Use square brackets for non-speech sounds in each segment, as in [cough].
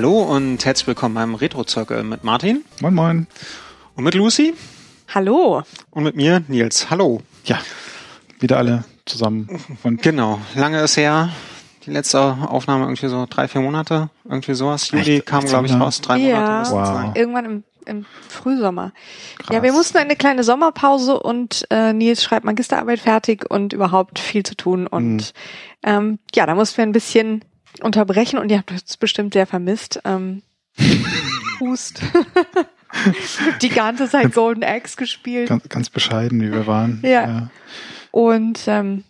Hallo und herzlich willkommen beim Retro-Zirkel mit Martin Moin, moin. und mit Lucy Hallo. und mit mir, Nils. Hallo. Ja, wieder alle zusammen. Und Genau, lange ist her. Die letzte Aufnahme irgendwie so drei, vier Monate, irgendwie sowas. Juli Echt? kam, glaube ich, raus. Drei Ja. Monate Wow. Irgendwann im, im Frühsommer. Krass. Ja, wir mussten eine kleine Sommerpause und äh, Nils schreibt Magisterarbeit fertig und überhaupt viel zu tun. Und ähm, ja, da mussten wir ein bisschen unterbrechen und ihr habt es bestimmt sehr vermisst. Ähm, [laughs] Hust. [laughs] Die ganze Zeit Golden Axe gespielt. ganz, ganz bescheiden, wie wir waren. Ja. Und ähm,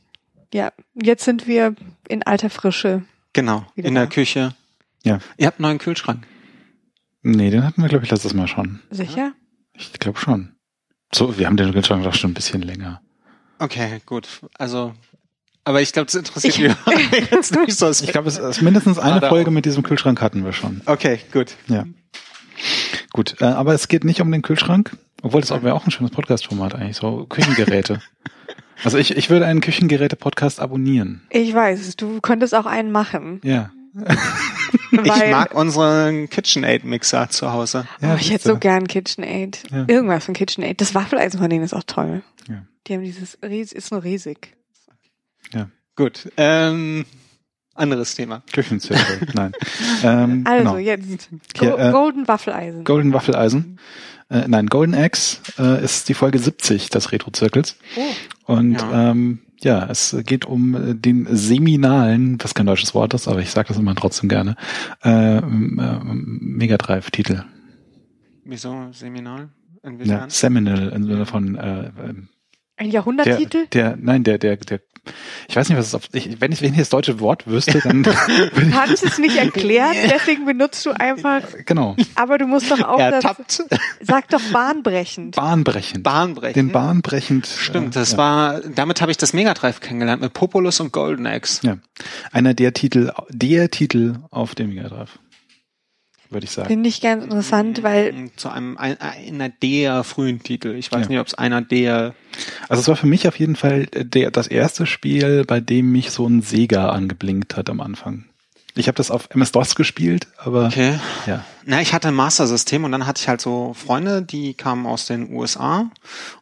ja, jetzt sind wir in alter Frische. Genau, in der da. Küche. Ja. Ihr habt einen neuen Kühlschrank. Nee, den hatten wir, glaube ich, letztes Mal schon. Sicher? Ich glaube schon. So, wir haben den Kühlschrank doch schon ein bisschen länger. Okay, gut. Also, aber ich glaube, das interessiert Ich- mich [laughs] jetzt nicht so. Ich glaube, es ist mindestens eine Folge mit diesem Kühlschrank hatten wir schon. Okay, gut. Ja. Gut, äh, aber es geht nicht um den Kühlschrank, obwohl das wäre auch ein schönes Podcast-Format eigentlich, so Küchengeräte. [laughs] also ich, ich würde einen Küchengeräte-Podcast abonnieren. Ich weiß, du könntest auch einen machen. Ja. [laughs] Ich mag unseren KitchenAid-Mixer zu Hause. ja oh, ich hätte so gern KitchenAid. Ja. Irgendwas von KitchenAid. Das Waffeleisen von denen ist auch toll. Ja. Die haben dieses ist nur riesig. Gut. Ähm, anderes Thema. Küchenzirkel, [laughs] nein. Ähm, Also genau. jetzt Hier, Go äh, Golden Waffeleisen. Golden Waffeleisen. Äh, nein, Golden Axe äh, ist die Folge 70 des Retro-Zirkels. oh. Und Ja. ähm, ja, es geht um äh, den seminalen, was kein deutsches Wort ist, aber ich sage das immer trotzdem gerne, äh, ähm, ähm, Mega Drive-Titel. Wieso Seminal? Ja? Seminal im Sinne von äh, ähm, Ein der, Jahrhunderttitel? der, nein, der, der, der, ich weiß nicht, was es auf, ich, wenn ich, wenn ich das deutsche Wort wüsste, dann [laughs] [laughs] Du kannst es nicht erklären, deswegen benutzt du einfach, genau, aber du musst doch auch das, Ertappt. sag doch bahnbrechend. bahnbrechend. Bahnbrechen. Den bahnbrechend. Stimmt, äh, das ja. war, damit habe ich das Mega Drive kennengelernt, mit Populus und Golden Axe. Ja. Einer der Titel, der Titel auf dem Mega Drive. Würde ich sagen. Finde ich ganz interessant, weil Zu einem, ein- einer der frühen Titel. Ich weiß Ja. nicht, ob es einer der, Also es war für mich auf jeden Fall der, das erste Spiel, bei dem mich so ein Sega angeblinkt hat am Anfang. Ich habe das auf MS-DOS gespielt, aber okay. ja. Na, ich hatte ein Master-System und dann hatte ich halt so Freunde, die kamen aus den USA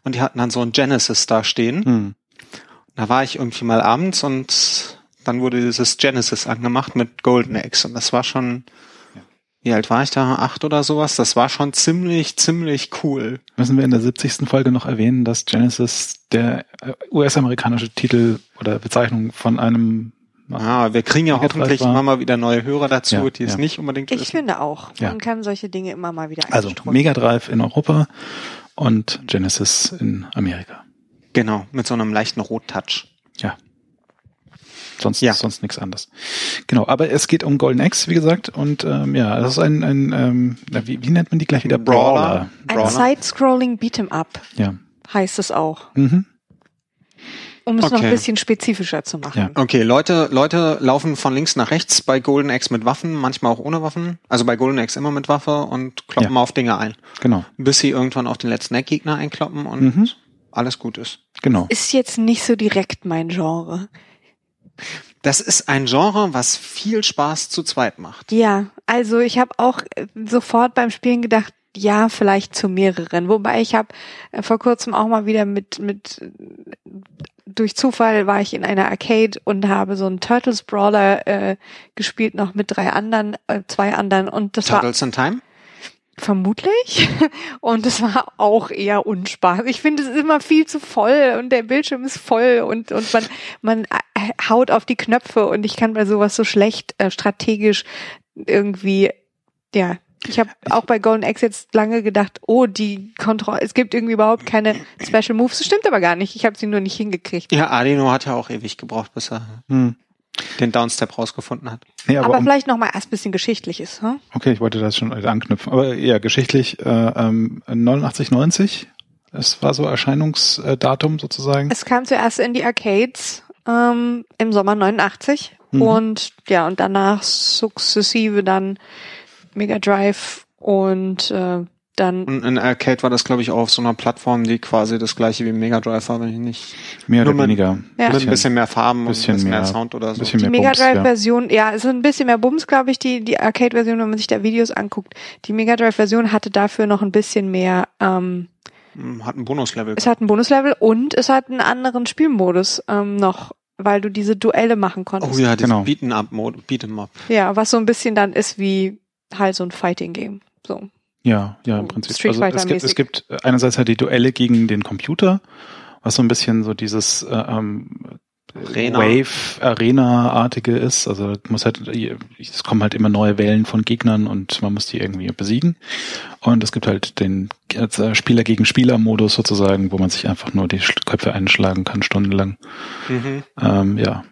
und die hatten dann so ein Genesis da stehen. Hm. Da war ich irgendwie mal abends und dann wurde dieses Genesis angemacht mit Golden Axe und das war schon, wie alt war ich da? Acht oder sowas? Das war schon ziemlich, ziemlich cool. Müssen wir in der 70. Folge noch erwähnen, dass Genesis der äh, US-amerikanische Titel oder Bezeichnung von einem Ah, wir kriegen ja hoffentlich war- immer mal wieder neue Hörer dazu, Ja, die es ja. nicht unbedingt ich wissen. finde auch, Ja. man kann solche Dinge immer mal wieder also. Mega Drive in Europa und Genesis in Amerika. Genau, mit so einem leichten Rottouch. Sonst, Ja. sonst nichts anderes. Genau, aber es geht um Golden Axe, wie gesagt, und ähm, ja, das ist ein, ein ähm, wie, wie nennt man die gleich wieder? Brawler. Ein Brawler. Side-Scrolling Beat'em-up Ja. heißt es auch, Mhm. um es noch Okay. ein bisschen spezifischer zu machen. Ja. Okay, Leute, Leute laufen von links nach rechts bei Golden Axe mit Waffen, manchmal auch ohne Waffen. Also bei Golden Axe immer mit Waffe und kloppen Ja. mal auf Dinge ein. Genau, Bis sie irgendwann auf den letzten Eckgegner einkloppen und Mhm. alles gut ist. genau. Ist jetzt nicht so direkt mein Genre. Das ist ein Genre, was viel Spaß zu zweit macht. Ja, also ich habe auch äh, sofort beim Spielen gedacht, ja, vielleicht zu mehreren. Wobei ich habe äh, vor kurzem auch mal wieder mit mit durch Zufall war ich in einer Arcade und habe so einen Turtles Brawler äh, gespielt noch mit drei anderen, äh, zwei anderen und das war Turtles in Time? Vermutlich. [laughs] Und es war auch eher Unspaß. Ich finde, es ist immer viel zu voll und der Bildschirm ist voll und, und man, man äh, haut auf die Knöpfe und ich kann bei sowas so schlecht äh, strategisch irgendwie, ja. Ich habe auch bei Golden Axe jetzt lange gedacht, oh, die Kontrolle, es gibt irgendwie überhaupt keine Special Moves. Das stimmt aber gar nicht. Ich habe sie nur nicht hingekriegt. Ja, Adino hat ja auch ewig gebraucht, bis er Hm. Den Downstep rausgefunden hat. Nee, aber, aber um, vielleicht noch mal erst ein bisschen Geschichtliches. Hm? okay, ich wollte das schon anknüpfen. Aber ja, geschichtlich äh, ähm, 89, 90. Es war so Erscheinungsdatum sozusagen. Es kam zuerst in die Arcades ähm, im Sommer 89 Mhm. und ja, und danach sukzessive dann Mega Drive und äh, dann Und in Arcade war das, glaube ich, auch auf so einer Plattform, die quasi das gleiche wie Mega Drive war, wenn ich nicht. Mehr oder mit- weniger. Ja. Mit ein bisschen mehr Farben bisschen und ein bisschen mehr, mehr- Sound oder so. bisschen die mehr Mega Bums, ja. Drive-Version, ja, ist ein bisschen mehr Bums, glaube ich, die, die Arcade-Version, wenn man sich da Videos anguckt. Die Mega Drive-Version hatte dafür noch ein bisschen mehr, ähm, Hm, Hat ein Bonuslevel. es hat ein Bonuslevel und es hat einen anderen Spielmodus ähm, noch, weil du diese Duelle machen konntest. Oh ja, Genau. Beat'em Up Mode, Beat'em Up. Ja, was so ein bisschen dann ist wie halt so ein Fighting-Game. So. Ja, ja, im Oh, Prinzip. Street Also es gibt, es gibt einerseits halt die Duelle gegen den Computer, was so ein bisschen so dieses äh, ähm, Arena. Wave-Arena-artige ist. Also es muss halt, es kommen halt immer neue Wellen von Gegnern und man muss die irgendwie besiegen. Und es gibt halt den äh, Spieler gegen Spieler-Modus sozusagen, wo man sich einfach nur die Köpfe einschlagen kann, stundenlang. Mhm. Ähm, ja. Ja.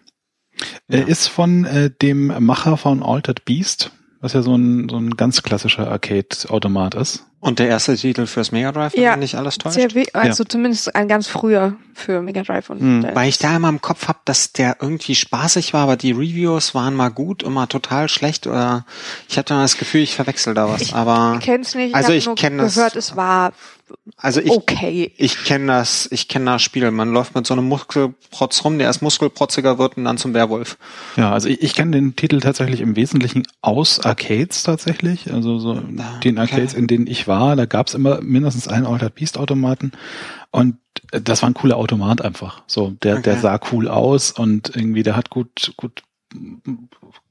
Er ist von äh, dem Macher von Altered Beast, was ja so ein, so ein ganz klassischer Arcade-Automat ist. Und der erste Titel fürs Mega Drive, Ja, nicht alles täuscht. Sehr also zumindest ein ganz früher für Mega Drive und Hm, äh, Weil ich da immer im Kopf hab, dass der irgendwie spaßig war, aber die Reviews waren mal gut und mal total schlecht oder ich hatte das Gefühl, ich verwechsel da was. Ich aber kenn's nicht. Also ich nur kenn das- gehört, es war also ich okay. ich kenne das, ich kenne das Spiel. Man läuft mit so einem Muskelprotz rum, der erst muskelprotziger wird und dann zum Werwolf. Ja, also ich, ich kenne den Titel tatsächlich im Wesentlichen aus Arcades tatsächlich. Also so Ah, den Arcades, okay. in denen ich war, da gab's immer mindestens einen Altered Beast Automaten und das war ein cooler Automat einfach. So, der, der Okay. sah cool aus und irgendwie der hat gut, gut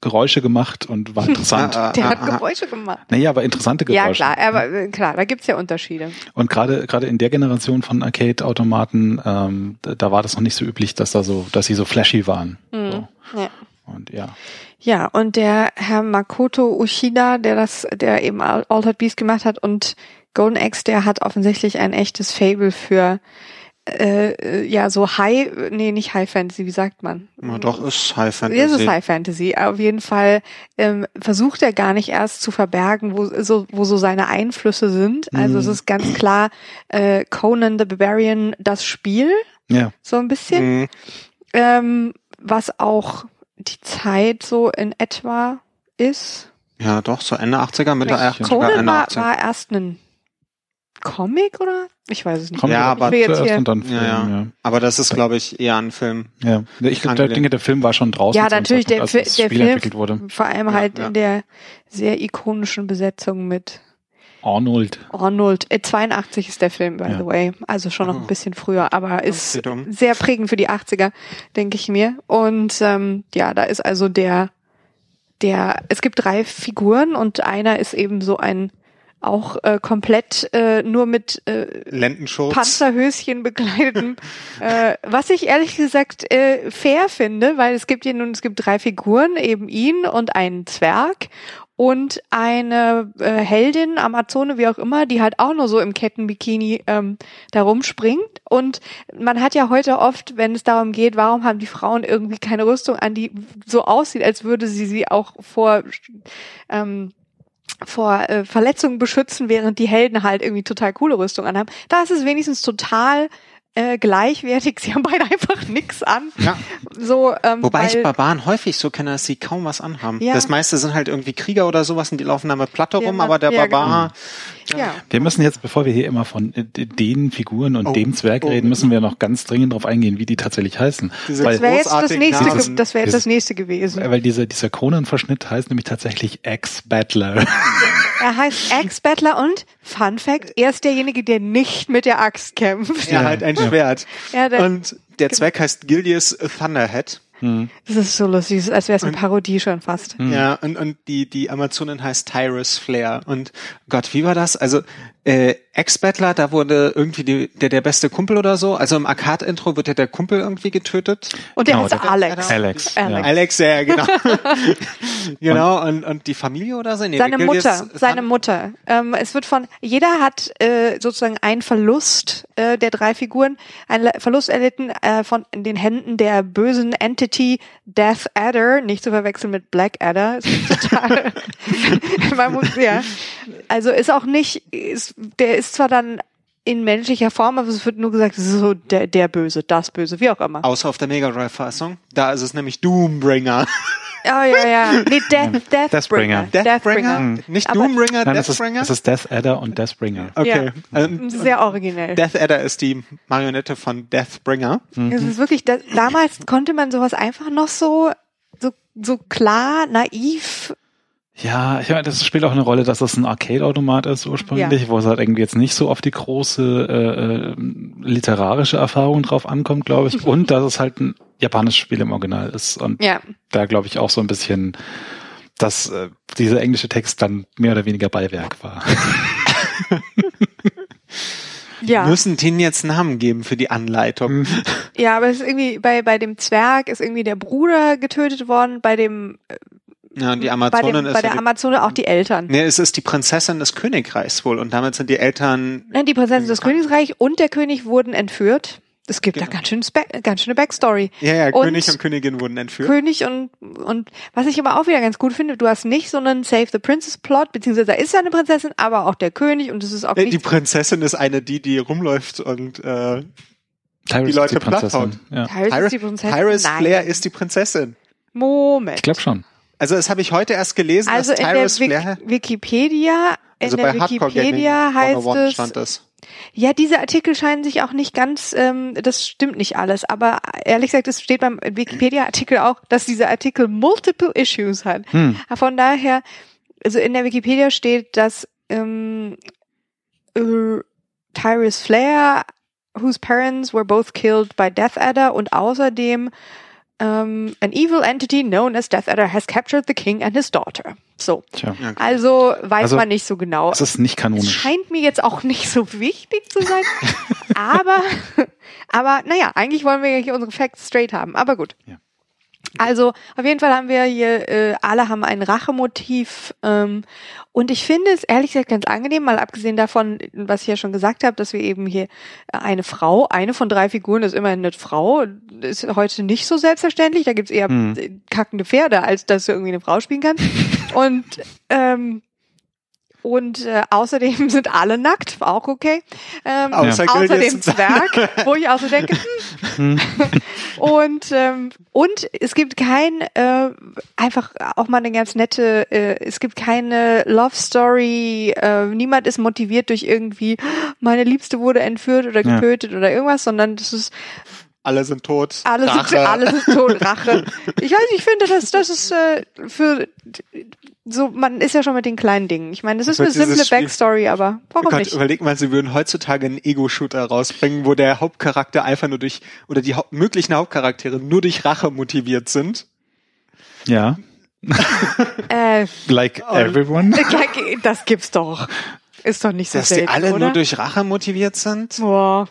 Geräusche gemacht und war [laughs] interessant. Ah, ah, Der hat ah, ah. Geräusche gemacht. Naja, aber interessante Ja, Geräusche. klar, aber äh, klar, da gibt's ja Unterschiede. Und gerade gerade in der Generation von Arcade-Automaten, ähm, da, da war das noch nicht so üblich, dass da so, dass sie so flashy waren. Mhm. So. Ja. Und ja. Ja, und der Herr Makoto Ushida, der das, der eben Al- Altered Beast gemacht hat und Golden Axe, der hat offensichtlich ein echtes Fable für äh, äh, ja so High, nee, nicht High Fantasy, wie sagt man? Na doch, ist High Fantasy. Ja, es ist High Fantasy. Auf jeden Fall ähm, versucht er gar nicht erst zu verbergen, wo so, wo so seine Einflüsse sind. Also Mhm. es ist ganz klar äh, Conan the Barbarian das Spiel, Ja. so ein bisschen, Mhm. ähm, was auch die Zeit so in etwa ist. Ja, doch, so Ende 80er, Mitte Ja. 80er, Conan Ende war, 80er. war erst ein Comic oder? Ich weiß es nicht. Kommt Ja, aber zuerst hier- und dann Film, Ja, ja. ja. Aber das ist, glaube ich, eher ein Film. Ja, ich glaube, denke, der Film war schon draußen. Ja, natürlich, der, Zeitpunkt, der Film, entwickelt wurde. vor allem Ja, halt ja. in der sehr ikonischen Besetzung mit Arnold. Arnold. Äh, 82 ist der Film, by Ja. the way. Also schon noch ein Oh. bisschen früher, aber ist sehr prägend für die 80er, denke ich mir. Und ähm, ja, da ist also der, der, es gibt drei Figuren und einer ist eben so ein auch äh, komplett äh, nur mit äh, Lendenschutz. Panzerhöschen bekleideten, [laughs] äh, was ich ehrlich gesagt äh, fair finde, weil es gibt hier nun, es gibt drei Figuren, eben ihn und einen Zwerg und eine äh, Heldin, Amazone, wie auch immer, die halt auch nur so im Kettenbikini ähm, da rumspringt. Und man hat ja heute oft, wenn es darum geht, warum haben die Frauen irgendwie keine Rüstung an, die so aussieht, als würde sie sie auch vor ähm, vor äh, Verletzungen beschützen, während die Helden halt irgendwie total coole Rüstung anhaben. Da ist es wenigstens total äh, gleichwertig. [laughs] Sie haben beide einfach nix an. Ja. So, ähm, Wobei ich weil, Barbaren häufig so kenne, dass sie kaum was anhaben. Ja. Das meiste sind halt irgendwie Krieger oder sowas und die laufen da mit Platte rum, aber der ja, Barbar, ja. Wir müssen jetzt, bevor wir hier immer von äh, den Figuren und Oh, dem Zwerg oh. reden, müssen wir noch ganz dringend darauf eingehen, wie die tatsächlich heißen. Weil, Das wäre jetzt das nächste, ge- das wäre jetzt das Dieses- nächste gewesen. weil dieser, dieser Kronenverschnitt heißt nämlich tatsächlich Ex-Battler. [laughs] Er heißt Ex-Battler und Fun Fact, er ist derjenige, der nicht mit der Axt kämpft. er halt ein Schwert. Ja, der- und der Zweck heißt Gildius Thunderhead. Das ist so lustig, als wäre es eine Parodie schon fast. Ja, und, und die, die Amazonin heißt Tyrus Flair. Und Gott, wie war das? Also, äh, Ex-Battler, da wurde irgendwie die, der, der beste Kumpel oder so. Also im Arcade-Intro wird ja der Kumpel irgendwie getötet. Und der Genau, heißt der- Alex. Alex. Alex. Ja. Alex, ja, genau. [laughs] genau, und, und die Familie oder so? Nee, Seine Mutter, seine Mutter. Ähm, es wird von jeder hat äh, sozusagen einen Verlust äh, der drei Figuren, einen Verlust erlitten äh, von in den Händen der bösen Entity Death Adder, nicht zu verwechseln mit Black Adder. Ist total. [laughs] [laughs] Man muss, ja. Also ist auch nicht, ist, der ist zwar dann in menschlicher Form, aber es wird nur gesagt, es ist so der, der Böse, das Böse, wie auch immer. Außer auf der Mega Drive-Fassung. Da ist es nämlich Doombringer. ja, ja. Nee, [laughs] Death, Deathbringer. Deathbringer. Deathbringer? Deathbringer. Nicht Aber- Doombringer, Nein, es ist, Deathbringer? es ist Death Adder und Deathbringer. okay. Ja. Ähm, Sehr originell. Death Adder ist die Marionette von Deathbringer. Es ist wirklich, da, damals konnte man sowas einfach noch so, so, so klar, naiv. Ja, ich meine, das spielt auch eine Rolle, dass das ein Arcade-Automat ist ursprünglich, wo es halt irgendwie jetzt nicht so auf die große äh, äh, literarische Erfahrung drauf ankommt, glaube ich. [laughs] Und dass es halt ein japanisches Spiel im Original ist. Und Ja. da glaube ich auch so ein bisschen, dass äh, dieser englische Text dann mehr oder weniger Beiwerk war. [laughs] Ja. Müssen denen jetzt Namen geben für die Anleitung. [laughs] Ja, aber es ist irgendwie, bei, bei dem Zwerg ist irgendwie der Bruder getötet worden, bei dem, Ja, und die bei, Amazonen dem, ist bei ja der die, Amazone auch die Eltern. nee, es ist die Prinzessin des Königreichs wohl und damit sind die Eltern Nein, Die Prinzessin des Königreichs und der König wurden entführt. Es gibt da Genau. ganz schön, ganz schöne Backstory. ja, ja, Und- König und Königin wurden entführt. König und, und was ich aber auch wieder ganz gut finde, du hast nicht so einen Save the Princess Plot, beziehungsweise da ist ja eine Prinzessin, aber auch der König und es ist auch Nee, die Prinzessin ist eine, die, die rumläuft und äh, Tyrus Die Leute Prinzessin. Ja. Tyrus ist die Prinzessin. Tyrus Nein. Flair ist die Prinzessin. Moment. Ich glaube schon. Also das habe ich heute erst gelesen, also dass in der Tyrus Wik Flair, Wikipedia, in also der bei Hardcore Gaming Wikipedia heißt 101 es, stand es. ja, diese Artikel scheinen sich auch nicht ganz, ähm, das stimmt nicht alles, aber ehrlich gesagt, es steht beim Wikipedia-Artikel auch, dass dieser Artikel multiple issues hat. Hm. Von daher, also in der Wikipedia steht, dass ähm, äh, Tyrus Flair, whose parents were both killed by Death Adder und außerdem ähm, an evil entity known as Death Adder has captured the king and his daughter. So, Tja. Ja. also weiß Also, man nicht so genau. Es ist nicht Es kanonisch. scheint mir jetzt auch nicht so wichtig zu sein, [laughs] aber, [laughs] aber naja, eigentlich wollen wir ja hier unsere Facts straight haben, aber gut. Ja. [laughs] Also auf jeden Fall haben wir hier, äh, alle haben ein Rachemotiv ähm, und ich finde es ehrlich gesagt ganz angenehm, mal abgesehen davon, was ich ja schon gesagt habe, dass wir eben hier äh, eine Frau, eine von drei Figuren ist immerhin eine Frau, ist heute nicht so selbstverständlich, da gibt's eher Hm. äh, kackende Pferde, als dass du irgendwie eine Frau spielen kannst. [laughs] und ähm, und äh, außerdem [laughs] sind alle nackt, war auch okay. Ähm, Außer außer dem Zwerg, wo ich auch so denke, hm. [laughs] und ähm, und es gibt kein äh, einfach auch mal eine ganz nette, äh, es gibt keine Love Story, äh, niemand ist motiviert durch irgendwie meine Liebste wurde entführt oder Ja. getötet oder irgendwas, sondern das ist Alle sind tot. alles Rache. ist alles ist tot, Rache. [laughs] Ich weiß, ich finde, das das ist äh, für so man ist ja schon mit den kleinen Dingen. Ich meine, das ist eine simple Spiel- Backstory, aber Oh warum Gott, nicht? überleg mal, sie würden heutzutage einen Ego-Shooter rausbringen, wo der Hauptcharakter einfach nur durch, oder die Haupt möglichen Hauptcharaktere nur durch Rache motiviert sind. Ja. [laughs] Äh, Like Oh. everyone. [laughs] das gibt's doch. Ist doch nicht so Dass die selten, alle oder? nur durch Rache motiviert sind? Boah.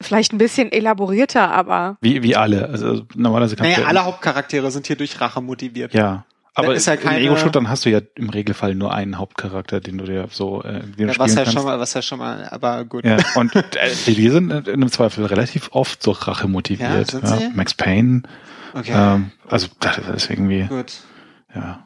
Vielleicht ein bisschen elaborierter, aber Wie, wie alle. Also normalerweise kannst Naja, du alle Hauptcharaktere sind hier durch Rache motiviert. Ja. Aber ist ja in keine- Ego-Shootern hast du ja im Regelfall nur einen Hauptcharakter, den du dir so äh, den du Ja, was spielen ja kannst. schon mal, was ja schon mal, aber gut. Ja, und äh, die sind in einem Zweifel relativ oft so Rache motiviert. Ja, sind sie? Max Payne. Okay, Ähm, also das ist irgendwie, gut. ja.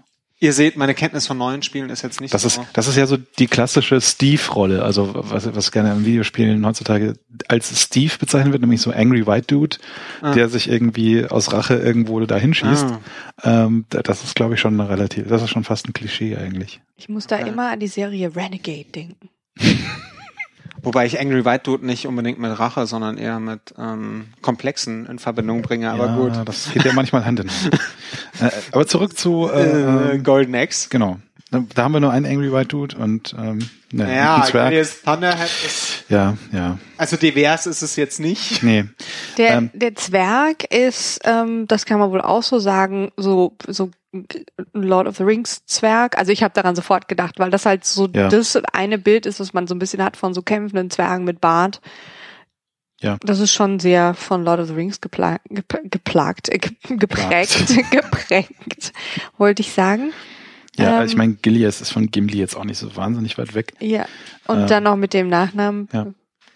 Ihr seht, meine Kenntnis von neuen Spielen ist jetzt nicht Das so. ist, das ist ja so die klassische Steve-Rolle, also was, was gerne in Videospielen heutzutage als Steve bezeichnet wird, nämlich so Angry White Dude, Ah. der sich irgendwie aus Rache irgendwo dahin schießt. Ah. Ähm, da- das ist, glaube ich, schon eine relativ, das ist schon fast ein Klischee eigentlich. ich muss da Ja. immer an die Serie Renegade denken. [laughs] Wobei ich Angry White Dude nicht unbedingt mit Rache, sondern eher mit ähm, Komplexen in Verbindung bringe, aber ja, gut. Das geht ja manchmal Hand in Hand. [laughs] äh, aber zurück zu, äh, Äh, Golden Axe. genau. Da, da haben wir nur einen Angry White Dude und ähm, ne, Ja, einen Zwerg. Gladius Thunderhead ist, Ja, ja. also divers ist es jetzt nicht. Nee. Der, Ähm. der Zwerg ist, ähm, das kann man wohl auch so sagen, so, so Lord of the Rings Zwerg. Also ich habe daran sofort gedacht, weil das halt so Ja. das eine Bild ist, was man so ein bisschen hat von so kämpfenden Zwergen mit Bart. Ja. Das ist schon sehr von Lord of the Rings gepla gep geplagt, äh, ge geprägt, [laughs] geprägt, wollte ich sagen. Ja, Ähm. ich meine, Gilias ist von Gimli jetzt auch nicht so wahnsinnig weit weg. Ja. Und Ähm. dann noch mit dem Nachnamen. Ja.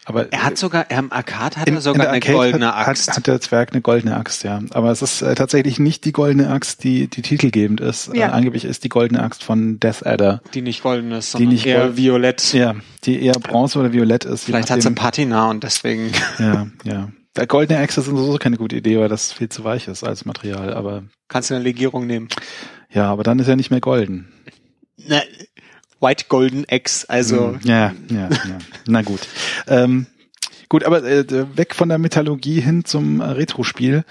Aber Er hat sogar, er im Arcade hat in, er sogar eine Arcade goldene hat, Axt. Hat, hat der Zwerg eine goldene Axt, ja. Aber es ist äh, tatsächlich nicht die goldene Axt, die, die titelgebend ist. Ja. Äh, angeblich ist die goldene Axt von Death Adder. die nicht golden ist, sondern nicht eher violett. Ja, die eher bronze oder violett ist. Vielleicht hat sie. Patina und deswegen. [laughs] Ja, ja. der goldene Axe ist sowieso keine gute Idee, weil das viel zu weich ist als Material, aber. Kannst du eine Legierung nehmen. Ja, aber dann ist er nicht mehr golden. Na, White Golden X, also. Hm, ja, ja, ja. Na gut. Ähm, gut, aber äh, weg von der Metallurgie hin zum äh, Retro-Spiel.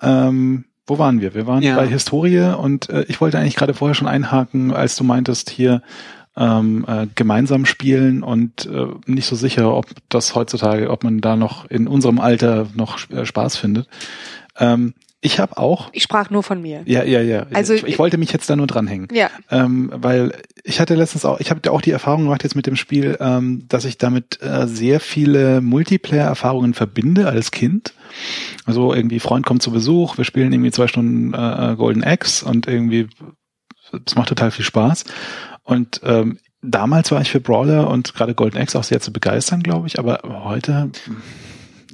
Ähm, wo waren wir? Wir waren Ja. bei Historie und äh, ich wollte eigentlich gerade vorher schon einhaken, als du meintest hier ähm, äh, gemeinsam spielen und äh, nicht so sicher, ob das heutzutage, ob man da noch in unserem Alter noch äh, Spaß findet. Ähm, ich habe auch, Ich sprach nur von mir. ja, ja, ja. Also- ich, ich wollte mich jetzt da nur dranhängen. Ja. Ähm, weil ich hatte letztens auch, ich habe auch die Erfahrung gemacht jetzt mit dem Spiel, ähm, dass ich damit äh, sehr viele Multiplayer-Erfahrungen verbinde als Kind. Also irgendwie Freund kommt zu Besuch, wir spielen irgendwie zwei Stunden äh, Golden Axe und irgendwie es macht total viel Spaß. Und ähm, damals war ich für Brawler und gerade Golden Axe auch sehr zu begeistern, glaube ich. Aber heute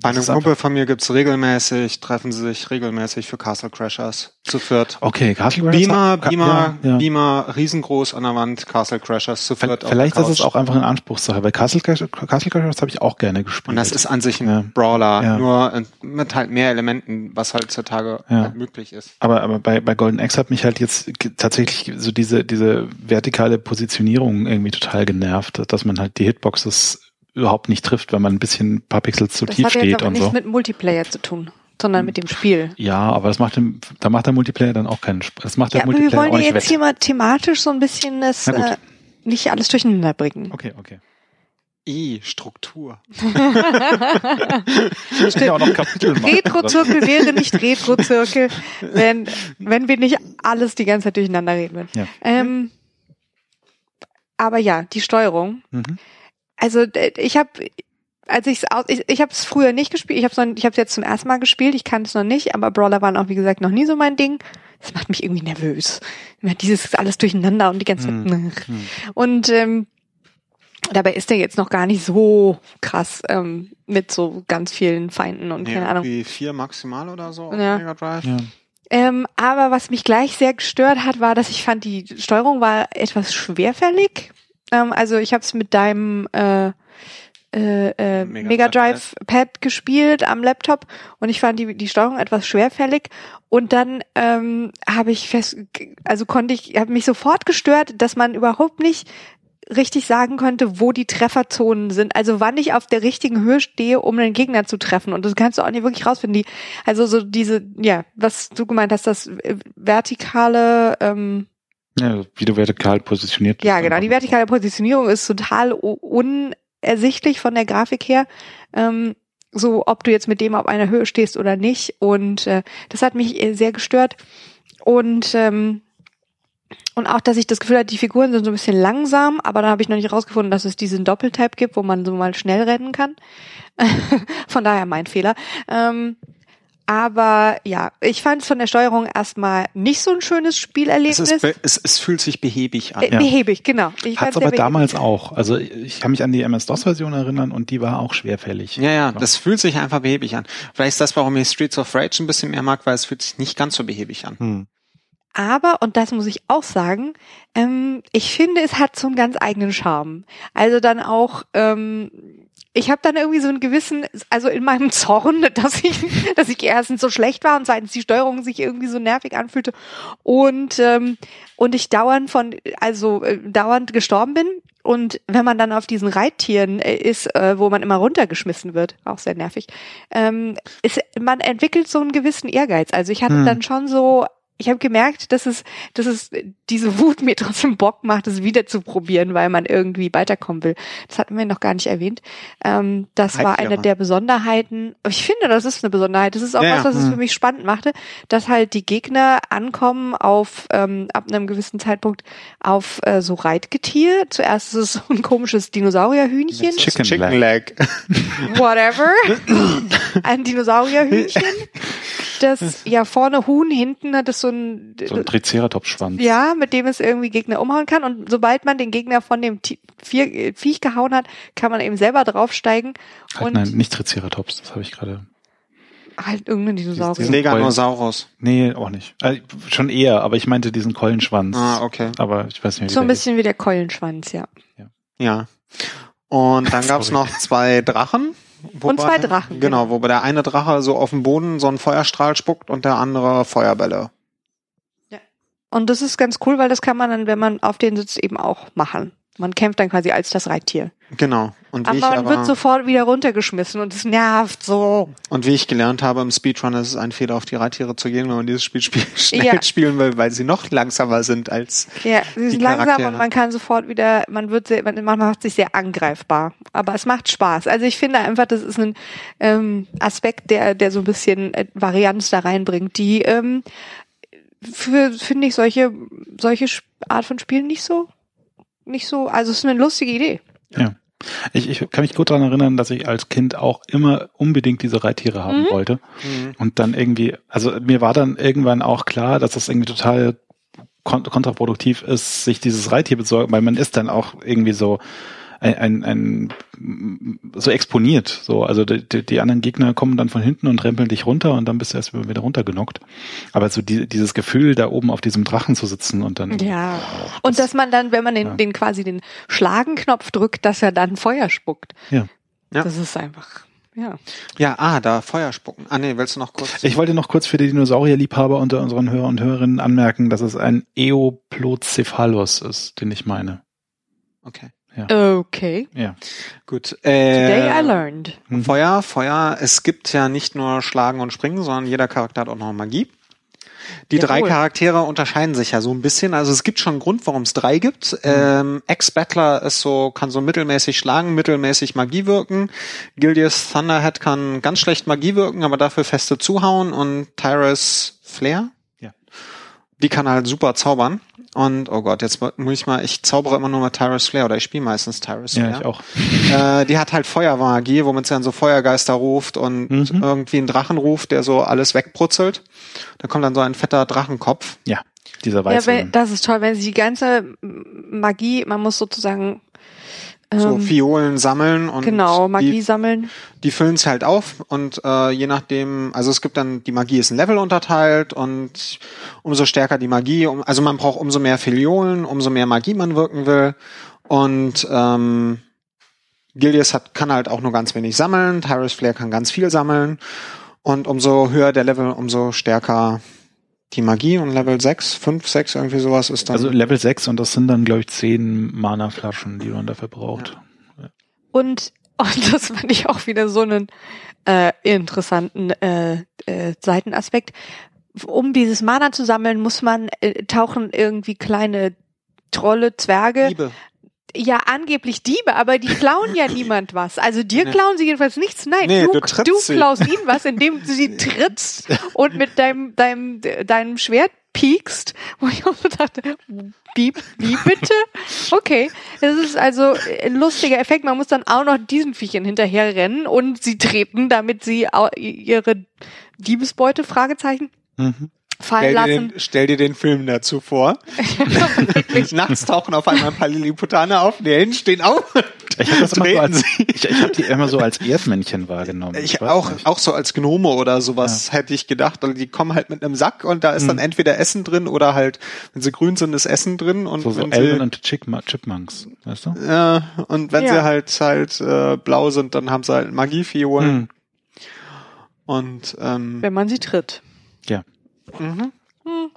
Bei einem Kumpel von mir gibt's regelmäßig, treffen sie sich regelmäßig für Castle Crashers zu viert. okay, Castle Crashers- Beamer, Beamer, ja, ja. Beamer, riesengroß an der Wand, Castle Crashers zu viert. auf Vielleicht ist es auch einfach eine Anspruchssache, weil Castle, Castle Crashers habe ich auch gerne gespielt. Und das ist an sich ein Ja. Brawler, nur mit halt mehr Elementen, was heutzutage Ja. halt möglich ist. Aber, aber bei, bei Golden Axe hat mich halt jetzt tatsächlich so diese, diese vertikale Positionierung irgendwie total genervt, dass man halt die Hitboxes überhaupt nicht trifft, wenn man ein bisschen ein paar Pixel zu Das tief hat jetzt steht aber und nichts so. mit Multiplayer zu tun, sondern mit dem Spiel. Ja, aber das macht dem, da macht der Multiplayer dann auch keinen Spaß. Das macht der Ja, aber wir Multiplayer wollen auch ja nicht jetzt wett. hier mal thematisch so ein bisschen das äh, nicht alles durcheinander bringen. Okay, okay. I, Struktur. [laughs] Ich kann ja auch noch Kapitel machen. Retro-Zirkel wäre nicht Retro-Zirkel, wenn, wenn wir nicht alles die ganze Zeit durcheinander reden würden. Ja. Ähm, aber ja, die Steuerung. Mhm. Also d- ich habe, als ich's aus, ich, ich habe es früher nicht gespielt. Ich habe ich habe jetzt zum ersten Mal gespielt. Ich kannte es noch nicht, aber Brawler waren auch wie gesagt noch nie so mein Ding. Das macht mich irgendwie nervös. Dieses alles durcheinander und die ganze Hm. Zeit. Und ähm, dabei ist der jetzt noch gar nicht so krass ähm, mit so ganz vielen Feinden und Nee, keine Ahnung. irgendwie vier maximal oder so auf Ja. Mega Drive. Ja. Ähm, aber was mich gleich sehr gestört hat, war, dass ich fand, die Steuerung war etwas schwerfällig. Ähm, also ich habe es mit deinem äh, äh, äh, Mega Mega Drive Drive Pad gespielt am Laptop und ich fand die, die Steuerung etwas schwerfällig und dann ähm, habe ich fest, also konnte ich, habe mich sofort gestört, dass man überhaupt nicht richtig sagen konnte, wo die Trefferzonen sind, also wann ich auf der richtigen Höhe stehe, um den Gegner zu treffen. Und das kannst du auch nicht wirklich rausfinden. Die, also so diese, ja, was du gemeint hast, das äh, vertikale, ähm, ja, wie du vertikal positioniert bist. ja genau, die vertikale Positionierung ist total unersichtlich von der Grafik her. Ähm, so, ob du jetzt mit dem auf einer Höhe stehst oder nicht. Und äh, das hat mich äh, sehr gestört. Und ähm, und auch, dass ich das Gefühl hatte, die Figuren sind so ein bisschen langsam, aber dann habe ich noch nicht rausgefunden, dass es diesen Doppeltype gibt, wo man so mal schnell rennen kann. [laughs] von daher mein Fehler. Ähm, aber ja, ich fand es von der Steuerung erstmal nicht so ein schönes Es, Spielerlebnis. ist be- es, es fühlt sich behäbig an. Äh. Behäbig, genau. Ich Hat's aber behäbig. damals auch. Also ich kann mich an die MS-DOS-Version erinnern und die war auch schwerfällig. Ja, ja, das fühlt sich einfach behäbig an. Vielleicht ist das, warum ich Streets of Rage ein bisschen mehr mag, weil es fühlt sich nicht ganz so behäbig an. Hm. Aber, und das muss ich auch sagen, ähm, ich finde, es hat so einen ganz eigenen Charme. Also dann auch, ähm, ich habe dann irgendwie so einen gewissen, also in meinem Zorn, [laughs] dass ich, dass ich erstens so schlecht war und zweitens die Steuerung sich irgendwie so nervig anfühlte und ähm, und ich dauernd von, also äh, dauernd gestorben bin. Und wenn man dann auf diesen Reittieren äh, ist, äh, wo man immer runtergeschmissen wird, auch sehr nervig, ähm, ist, man entwickelt so einen gewissen Ehrgeiz. Also ich hatte Hm. dann schon so, ich habe gemerkt, dass es, dass es diese Wut mir [laughs] trotzdem Bock macht, es wieder zu probieren, weil man irgendwie weiterkommen will. Das hatten wir noch gar nicht erwähnt. Ähm, das war Reittiere. eine der Besonderheiten. Ich finde, das ist eine Besonderheit. Das ist auch Ja, was, was es hm. für mich spannend machte, dass halt die Gegner ankommen auf ähm, ab einem gewissen Zeitpunkt auf äh, so Reitgetier. Zuerst ist es so [laughs] ein komisches Dinosaurierhühnchen, Chicken Chicken Leg. Leg. whatever, [laughs] ein Dinosaurierhühnchen. Das ja vorne Huhn, hinten hat es so ein, So ein Triceratops-Schwanz. ja, mit dem es irgendwie Gegner umhauen kann. Und sobald man den Gegner von dem Vier, äh, Viech gehauen hat, kann man eben selber draufsteigen Halt, und nein, nicht Triceratops, das habe ich gerade. halt irgendeinen Dinosaurier. Diesen- Meganosaurus. Nee, auch nicht. Äh, schon eher, aber ich meinte diesen Keulenschwanz. Ah, okay. Aber ich weiß nicht mehr, wie So ein bisschen wie der Keulenschwanz, ja. Ja. Und dann [laughs] gab's Sorry. noch zwei Drachen. Und zwei Drachen, Genau, wobei der eine Drache so auf dem Boden so einen Feuerstrahl spuckt und der andere Feuerbälle. Und das ist ganz cool, weil das kann man dann, wenn man auf den sitzt, eben auch machen. Man kämpft dann quasi als das Reittier. Genau. Und wie, Aber ich man aber, wird sofort wieder runtergeschmissen und es nervt so. und wie ich gelernt habe im Speedrun, ist es ein Fehler, auf die Reittiere zu gehen, wenn man dieses Spiel spiel [laughs] schnell Ja. spielen will, weil sie noch langsamer sind als. Ja, sie sind langsam und man kann sofort wieder, man wird sehr, man macht sich sehr angreifbar. Aber es macht Spaß. Also ich finde einfach, das ist ein ähm, Aspekt, der, der so ein bisschen äh, Varianz da reinbringt, die ähm, für, finde ich, solche, solche Art von Spielen nicht so, nicht so, also es ist eine lustige Idee. Ja. Ich, ich kann mich gut daran erinnern, dass ich als Kind auch immer unbedingt diese Reittiere haben Mhm. wollte. Mhm. Und dann irgendwie, also mir war dann irgendwann auch klar, dass das irgendwie total kon kontraproduktiv ist, sich dieses Reittier besorgen, weil man ist dann auch irgendwie so ein, ein, ein so exponiert. So, also die, die, anderen Gegner kommen dann von hinten und rempeln dich runter und dann bist du erst wieder runtergenockt. Aber so die, dieses Gefühl, da oben auf diesem Drachen zu sitzen und dann Ja. Und dass man dann, wenn man den, Ja. den quasi den Schlagenknopf drückt, dass er dann Feuer spuckt. Ja. Ja. Das ist einfach, ja. Ja, ah, da Feuer spucken. Ah nee, willst du noch kurz? Ich wollte noch kurz für die Dinosaurierliebhaber unter unseren Hörer und Hörerinnen anmerken, dass es ein Eoplocephalus ist, den ich meine. okay. Okay. Ja. Gut. Today I Äh, learned. Mhm. Feuer, Feuer. Es gibt ja nicht nur Schlagen und Springen, sondern jeder Charakter hat auch noch Magie. Die Jawohl. drei Charaktere unterscheiden sich ja so ein bisschen. Also es gibt schon einen Grund, warum es drei gibt. Ähm, Ex-Battler ist so, kann so mittelmäßig schlagen, mittelmäßig Magie wirken. Gildius Thunderhead kann ganz schlecht Magie wirken, aber dafür feste zuhauen. Und Tyrus Flair? Ja. Die kann halt super zaubern. Und, oh Gott, jetzt muss ich mal, ich zaubere immer nur mit Tyrus Flair oder ich spiele meistens Tyrus Flair. Ja, ich auch. [laughs] Äh, die hat halt Feuermagie, womit sie dann so Feuergeister ruft und Mhm. irgendwie einen Drachen ruft, der so alles wegbrutzelt. Da kommt dann so ein fetter Drachenkopf. Ja, dieser Ja, weiße. wenn, das ist toll, wenn sie die ganze Magie, man muss sozusagen So ähm, Fiolen sammeln und genau Magie die, sammeln. die füllen es halt auf und äh, je nachdem, also es gibt dann, die Magie ist in Level unterteilt und umso stärker die Magie, um, also man braucht umso mehr Filiolen, umso mehr Magie man wirken will und ähm, Gildius hat, kann halt auch nur ganz wenig sammeln, Tyrus Flair kann ganz viel sammeln und umso höher der Level, umso stärker die Magie und Level 6, 5, 6, irgendwie sowas ist dann. also Level 6 und das sind dann, glaube ich, 10 Mana-Flaschen, die man dafür braucht. Und, [laughs] und das fand ich auch wieder so einen äh, interessanten äh, äh, Seitenaspekt. Um dieses Mana zu sammeln, muss man äh, tauchen irgendwie kleine Trolle, Zwerge. Liebe. Ja, angeblich Diebe, aber die klauen ja [laughs] niemand was. Also dir Nee. klauen sie jedenfalls nichts. Nein, Nee, du, du du, klaust ihnen was, indem du sie [laughs] trittst und mit deinem, deinem, deinem Schwert piekst. Wo ich auch so dachte, wie, wie bitte? [laughs] Okay. Das ist also ein lustiger Effekt. Man muss dann auch noch diesen Viechern hinterher rennen und sie treten, damit sie ihre Diebesbeute, Fragezeichen, Mhm. Fallen Stell dir, lassen. den, stell dir den Film dazu vor. [laughs] [laughs] Nachts tauchen auf einmal ein paar Lilliputaner auf, die Helden stehen auf. Ich habe so ich, ich hab die immer so als Erdmännchen wahrgenommen. Ich weiß auch, nicht. auch so als Gnome oder sowas hätte ich gedacht. Also die kommen halt mit einem Sack und da ist dann entweder Essen drin oder halt, wenn sie grün sind, ist Essen drin und So, so sie, und Chipma- Chipmunks, weißt du? ja, und wenn Ja. sie halt halt äh, blau sind, dann haben sie halt Magiefiolen Hm. und ähm, Wenn man sie tritt. Ja. Mhm. Hm.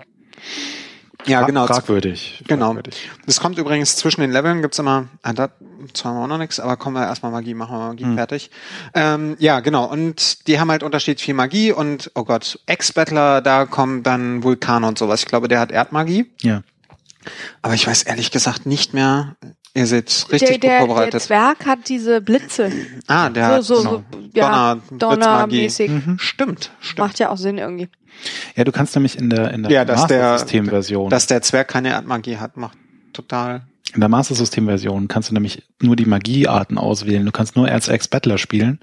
ja genau. Fragwürdig. Genau. Fragwürdig. Das kommt übrigens zwischen den Leveln gibt's immer, ah, da zwar auch noch nichts, aber kommen wir erstmal Magie, machen wir Magie Hm. fertig. Ähm, ja, genau. Und die haben halt unterschiedlich viel Magie und oh Gott, Ex-Battler, da kommen dann Vulkan und sowas. Ich glaube, der hat Erdmagie. Ja. Aber ich weiß ehrlich gesagt nicht mehr. Ihr seid richtig der, der, gut der vorbereitet. Zwerg hat diese Blitze. ah, der hat so, so, genau. so, ja, Donner, Donnermäßig. Mhm. Stimmt, stimmt. Macht ja auch Sinn irgendwie. Ja, du kannst nämlich in der, in der Ja, dass der- Master System-Version, Dass der Zwerg keine Erdmagie hat, macht total. in der Master System-Version kannst du nämlich nur die Magiearten auswählen. Du kannst nur als Ex-Battler spielen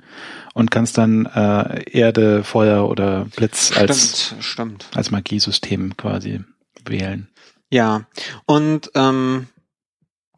und kannst dann äh, Erde, Feuer oder Blitz als, Stimmt, stimmt. als Magiesystem quasi wählen. Ja. Und ähm,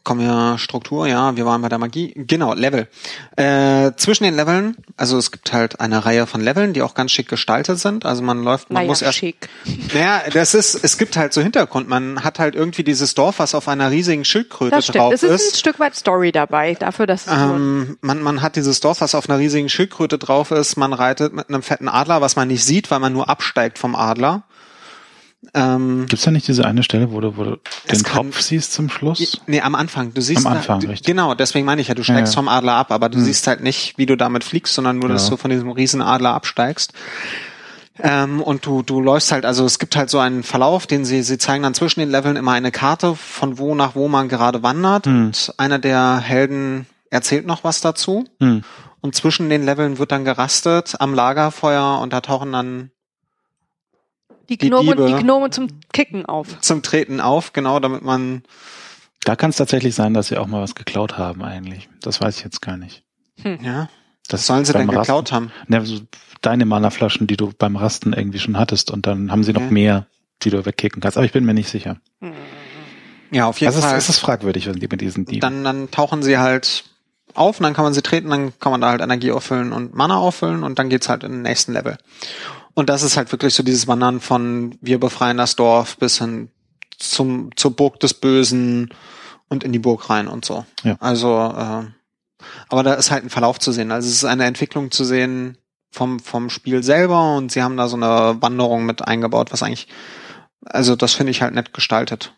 Kommen wir Struktur, ja, wir waren bei der Magie. Genau, Level. Äh, zwischen den Leveln, also es gibt halt eine Reihe von Leveln, die auch ganz schick gestaltet sind. Also man läuft, man Naja, muss erst. schick. [laughs] Naja, das ist, es gibt halt so Hintergrund. Man hat halt irgendwie dieses Dorf, was auf einer riesigen Schildkröte Das stimmt. drauf Es ist ein Stück weit Story dabei, dafür, dass es ähm, man, man hat dieses Dorf, was auf einer riesigen Schildkröte drauf ist. Man reitet mit einem fetten Adler, was man nicht sieht, weil man nur absteigt vom Adler. Ähm, Gibt's da nicht diese eine Stelle, wo du, wo du Es den kann- Kopf siehst zum Schluss? nee, am Anfang. Du siehst Am Anfang, du, richtig. Genau, deswegen meine ich ja, du steigst Ja, ja. vom Adler ab, aber du siehst halt nicht, wie du damit fliegst, sondern nur, dass Genau. du von diesem riesen Adler absteigst. Ähm, und du, du läufst halt, also es gibt halt so einen Verlauf, den sie, sie zeigen dann zwischen den Leveln immer eine Karte, von wo nach wo man gerade wandert. Hm. Und einer der Helden erzählt noch was dazu. Hm. Und zwischen den Leveln wird dann gerastet am Lagerfeuer und da tauchen dann die die Gnome, Diebe- die Gnome zum Kicken auf. zum Treten auf, genau, damit man, Da kann es tatsächlich sein, dass sie auch mal was geklaut haben eigentlich. Das weiß ich jetzt gar nicht. ja, Das was sollen sie denn Rasten- geklaut haben? Ne, so deine Mana-Flaschen, die du beim Rasten irgendwie schon hattest und dann haben sie noch Okay. mehr, die du wegkicken kannst. Aber ich bin mir nicht sicher. Ja, auf jeden Das ist, Fall. es ist fragwürdig, wenn die mit diesen Dieben. dann, dann tauchen sie halt auf und dann kann man sie treten, dann kann man da halt Energie auffüllen und Mana auffüllen und dann geht's halt in den nächsten Level. Und das ist halt wirklich so dieses Wandern von wir befreien das Dorf bis hin zum, zur Burg des Bösen und in die Burg rein und so. Ja. Also, äh, aber da ist halt ein Verlauf zu sehen. Also es ist eine Entwicklung zu sehen vom, vom Spiel selber und sie haben da so eine Wanderung mit eingebaut, was eigentlich, also das finde ich halt nett gestaltet.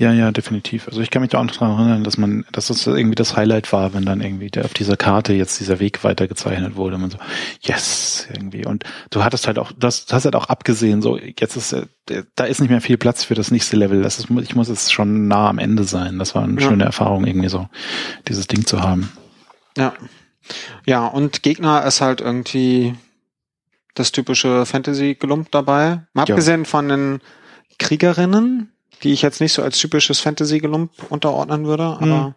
Ja, ja, definitiv. Also ich kann mich da auch noch daran erinnern, dass man, dass das irgendwie das Highlight war, wenn dann irgendwie der, auf dieser Karte jetzt dieser Weg weitergezeichnet wurde. Und man so, yes, irgendwie. Und du hattest halt auch, das hast halt auch abgesehen, so, jetzt ist, äh, da ist nicht mehr viel Platz für das nächste Level. Das ist, ich muss jetzt schon nah am Ende sein. Das war eine Ja. schöne Erfahrung, irgendwie so, dieses Ding zu haben. Ja. Ja, und Gegner ist halt irgendwie das typische Fantasy-Gelump dabei. Mal Ja. abgesehen von den Kriegerinnen, die ich jetzt nicht so als typisches Fantasy-Gelump unterordnen würde, Hm. aber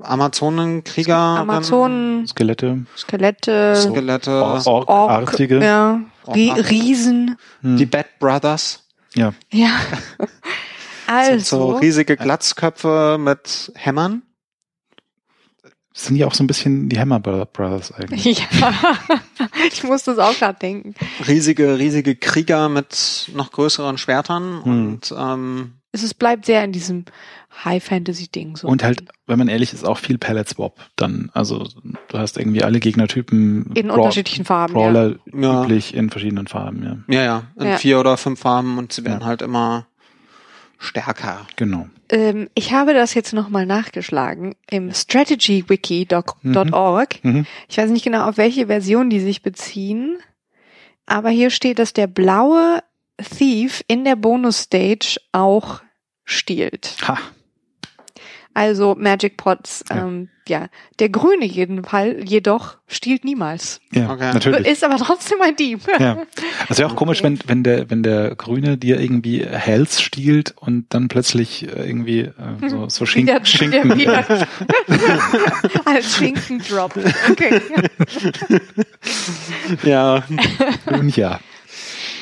Amazonen-Krieger, Amazonen, Skelette, Skelette, Skelette, Or- Ork, Orkartige. ja, Orkartige. Riesen, Hm. die Bad Brothers. ja. ja. [laughs] Sind so Also, riesige Glatzköpfe mit Hämmern. Sind ja auch so ein bisschen die Hammer Brothers eigentlich. [laughs] ja, ich muss das auch gerade denken. Riesige, riesige Krieger mit noch größeren Schwertern Hm. und ähm, Es ist, bleibt sehr in diesem High-Fantasy-Ding so. Und halt, wenn man ehrlich ist, auch viel Palette Swap dann. Also du hast irgendwie alle Gegnertypen in Brawl- unterschiedlichen Farben, ja. Brawler Ja. üblich in verschiedenen Farben, ja. ja, ja, in Ja. vier oder fünf Farben und sie werden Ja. halt immer stärker. Genau. Ähm, ich habe das jetzt nochmal nachgeschlagen im strategywiki.org. Mhm. Ich weiß nicht genau, auf welche Version die sich beziehen, aber hier steht, dass der blaue Thief in der Bonus-Stage auch stiehlt. Ha. Also Magic Pots, Ja. ähm, ja. Der grüne jedenfalls, jedoch stiehlt niemals. Ja, Okay. natürlich. Ist aber trotzdem ein Dieb. Ja. Das wäre auch komisch, wenn, wenn der, wenn der Grüne dir irgendwie Hells stiehlt und dann plötzlich äh, irgendwie äh, so, so Schinken, Wieder, Schinken [laughs] wieder, wieder. [laughs] Als Schinken-Drop. Okay. [laughs] Ja, und ja.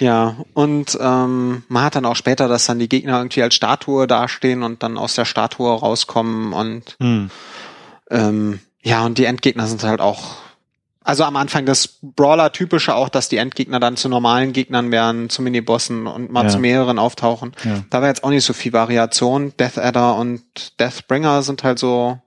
Ja, und ähm, man hat dann auch später, dass dann die Gegner irgendwie als Statue dastehen und dann aus der Statue rauskommen und Hm. ähm, ja, und die Endgegner sind halt auch, also am Anfang das Brawler-typische auch, dass die Endgegner dann zu normalen Gegnern werden, zu Minibossen und mal Ja. zu mehreren auftauchen. Ja. Da war jetzt auch nicht so viel Variation. Death Adder und Deathbringer sind halt so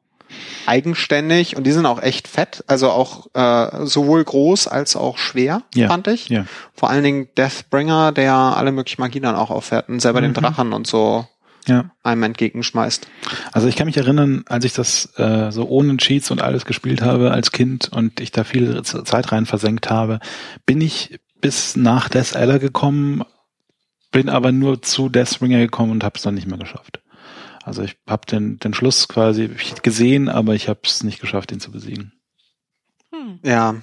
eigenständig und die sind auch echt fett, also auch äh, sowohl groß als auch schwer, Ja. fand ich. Ja. Vor allen Dingen Deathbringer, der alle möglichen Magie dann auch auffährt und selber den Mhm. Drachen und so Ja. einem entgegenschmeißt. Also ich kann mich erinnern, als ich das äh, so ohne Cheats und alles gespielt habe als Kind und ich da viel Zeit rein versenkt habe, bin ich bis nach Death Adder gekommen, bin aber nur zu Deathbringer gekommen und habe es dann nicht mehr geschafft. Also ich habe den, den Schluss quasi gesehen, aber ich habe es nicht geschafft, ihn zu besiegen. Hm. Ja.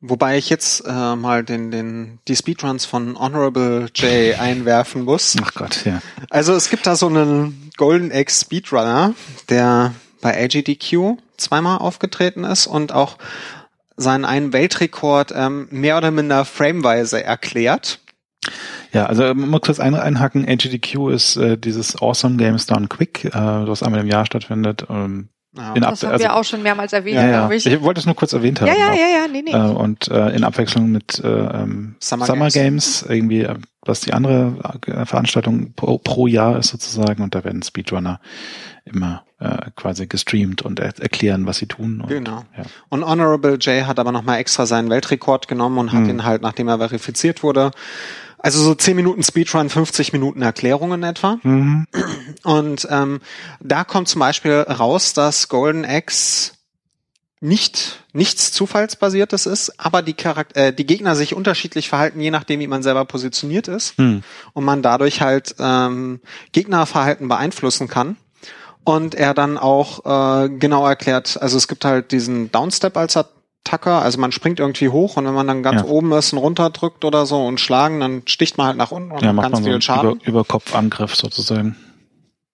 Wobei ich jetzt äh, mal den, den, die Speedruns von Honorable J [laughs] einwerfen muss. Ach Gott, ja. Also es gibt da so einen Golden X Speedrunner, der bei AGDQ zweimal aufgetreten ist und auch seinen einen Weltrekord ähm, mehr oder minder frameweise erklärt. Ja, also man muss kurz ein, einhaken. AGDQ ist äh, dieses Awesome Games Done Quick, äh, was einmal im Jahr stattfindet. Ähm, ja, in das haben also, wir auch schon mehrmals erwähnt, ja, ja. ich. ich. wollte es nur kurz erwähnt haben. Ja, ja, ja, ja, nee, nee. Äh, und äh, in Abwechslung mit äh, ähm, Summer, Summer Games. Games. irgendwie, äh, was die andere äh, Veranstaltung pro, pro Jahr ist sozusagen. Und da werden Speedrunner immer äh, quasi gestreamt und er erklären, was sie tun. Und, genau. Ja. Und Honorable Jay hat aber nochmal extra seinen Weltrekord genommen und hat mhm. ihn halt, nachdem er verifiziert wurde, also so 10 Minuten Speedrun, 50 Minuten Erklärungen etwa. Mhm. Und ähm, da kommt zum Beispiel raus, dass Golden Axe nicht nichts Zufallsbasiertes ist, aber die, Charakter äh, die Gegner sich unterschiedlich verhalten, je nachdem, wie man selber positioniert ist. Mhm. Und man dadurch halt ähm, Gegnerverhalten beeinflussen kann. Und er dann auch äh, genau erklärt, also es gibt halt diesen Downstep als Tacker, also man springt irgendwie hoch und wenn man dann ganz ja. oben ist und runterdrückt oder so und schlagen, dann sticht man halt nach unten und ja, macht ganz viel so Schaden. Über, Überkopfangriff sozusagen.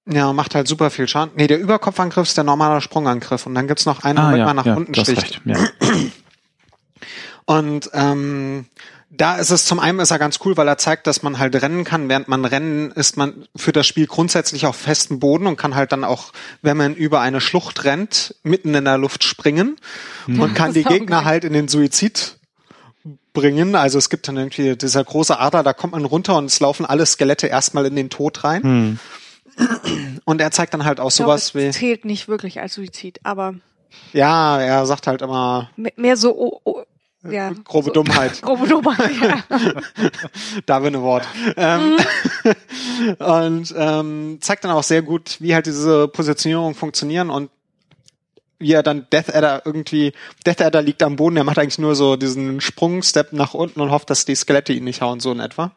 Ja, macht halt super viel Schaden. Nee, der Überkopfangriff ist der normale Sprungangriff und dann gibt's noch einen, ah, womit ja, man nach ja, unten sticht. Recht, ja. Und ähm, da ist es zum einen ist er ganz cool, weil er zeigt, dass man halt rennen kann. Während man rennen ist man für das Spiel grundsätzlich auf festem Boden und kann halt dann auch, wenn man über eine Schlucht rennt, mitten in der Luft springen mhm. und kann [laughs] die Gegner geil. halt in den Suizid bringen. Also es gibt dann irgendwie dieser große Ader, da kommt man runter und es laufen alle Skelette erstmal in den Tod rein. Mhm. Und er zeigt dann halt auch ich sowas glaube, wie. Zählt nicht wirklich als Suizid, aber. Ja, er sagt halt immer. Mehr so oh, oh, ja, grobe so, Dummheit. [laughs] grobe Dummheit, ja. [laughs] Darwin Award. Ähm, mhm. [laughs] und ähm, zeigt dann auch sehr gut, wie halt diese Positionierung funktionieren und wie er dann Death Adder irgendwie, Death Adder liegt am Boden, er macht eigentlich nur so diesen Sprungstep nach unten und hofft, dass die Skelette ihn nicht hauen, so in etwa.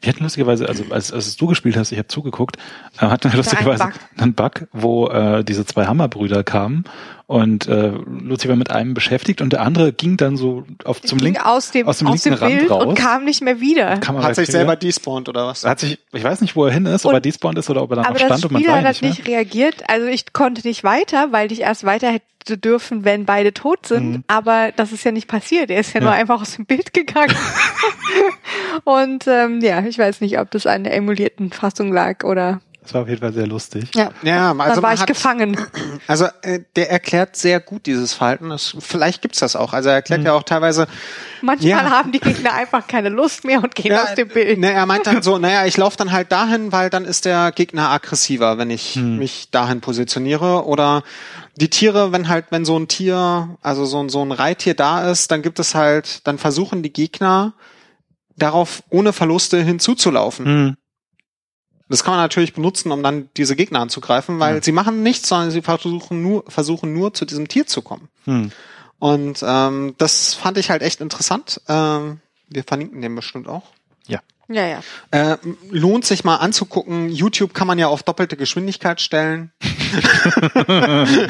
Wir hatten lustigerweise, also als, als du gespielt hast, ich habe zugeguckt, äh, hatten wir lustigerweise einen Bug, wo äh, diese zwei Hammerbrüder kamen und äh, Lucy war mit einem beschäftigt und der andere ging dann so auf zum linken aus dem, aus dem, aus linken dem Rand Bild raus und kam nicht mehr wieder. Hat sich selber despawned oder was? Hat sich, ich weiß nicht, wo er hin ist, ob er despawned ist oder ob er dann noch stand und man sah hat nicht, nicht reagiert. Also ich konnte nicht weiter, weil ich erst weiter hätte dürfen, wenn beide tot sind. Mhm. Aber das ist ja nicht passiert. Er ist ja, ja. nur einfach aus dem Bild gegangen. [laughs] und ähm, ja, ich weiß nicht, ob das an der emulierten Fassung lag oder das war auf jeden Fall sehr lustig. Ja, ja also da war ich hat, gefangen. [clears throat] Also äh, der erklärt sehr gut dieses Verhalten. Das, vielleicht gibt's das auch. Also er erklärt mhm. ja auch teilweise. Manchmal ja, haben die Gegner einfach keine Lust mehr und gehen ja, aus dem Bild. Ne, er meint dann so, naja, ich laufe dann halt dahin, weil dann ist der Gegner aggressiver, wenn ich mhm. mich dahin positioniere. Oder die Tiere, wenn halt, wenn so ein Tier, also so ein, so ein Reittier da ist, dann gibt es halt, dann versuchen die Gegner darauf ohne Verluste hinzuzulaufen. Mhm. Das kann man natürlich benutzen, um dann diese Gegner anzugreifen, weil ja. sie machen nichts, sondern sie versuchen nur, versuchen nur zu diesem Tier zu kommen. Hm. Und ähm, das fand ich halt echt interessant. Ähm, wir verlinken den bestimmt auch. Ja. Ja, ja. Äh, lohnt sich mal anzugucken. YouTube kann man ja auf doppelte Geschwindigkeit stellen. [laughs]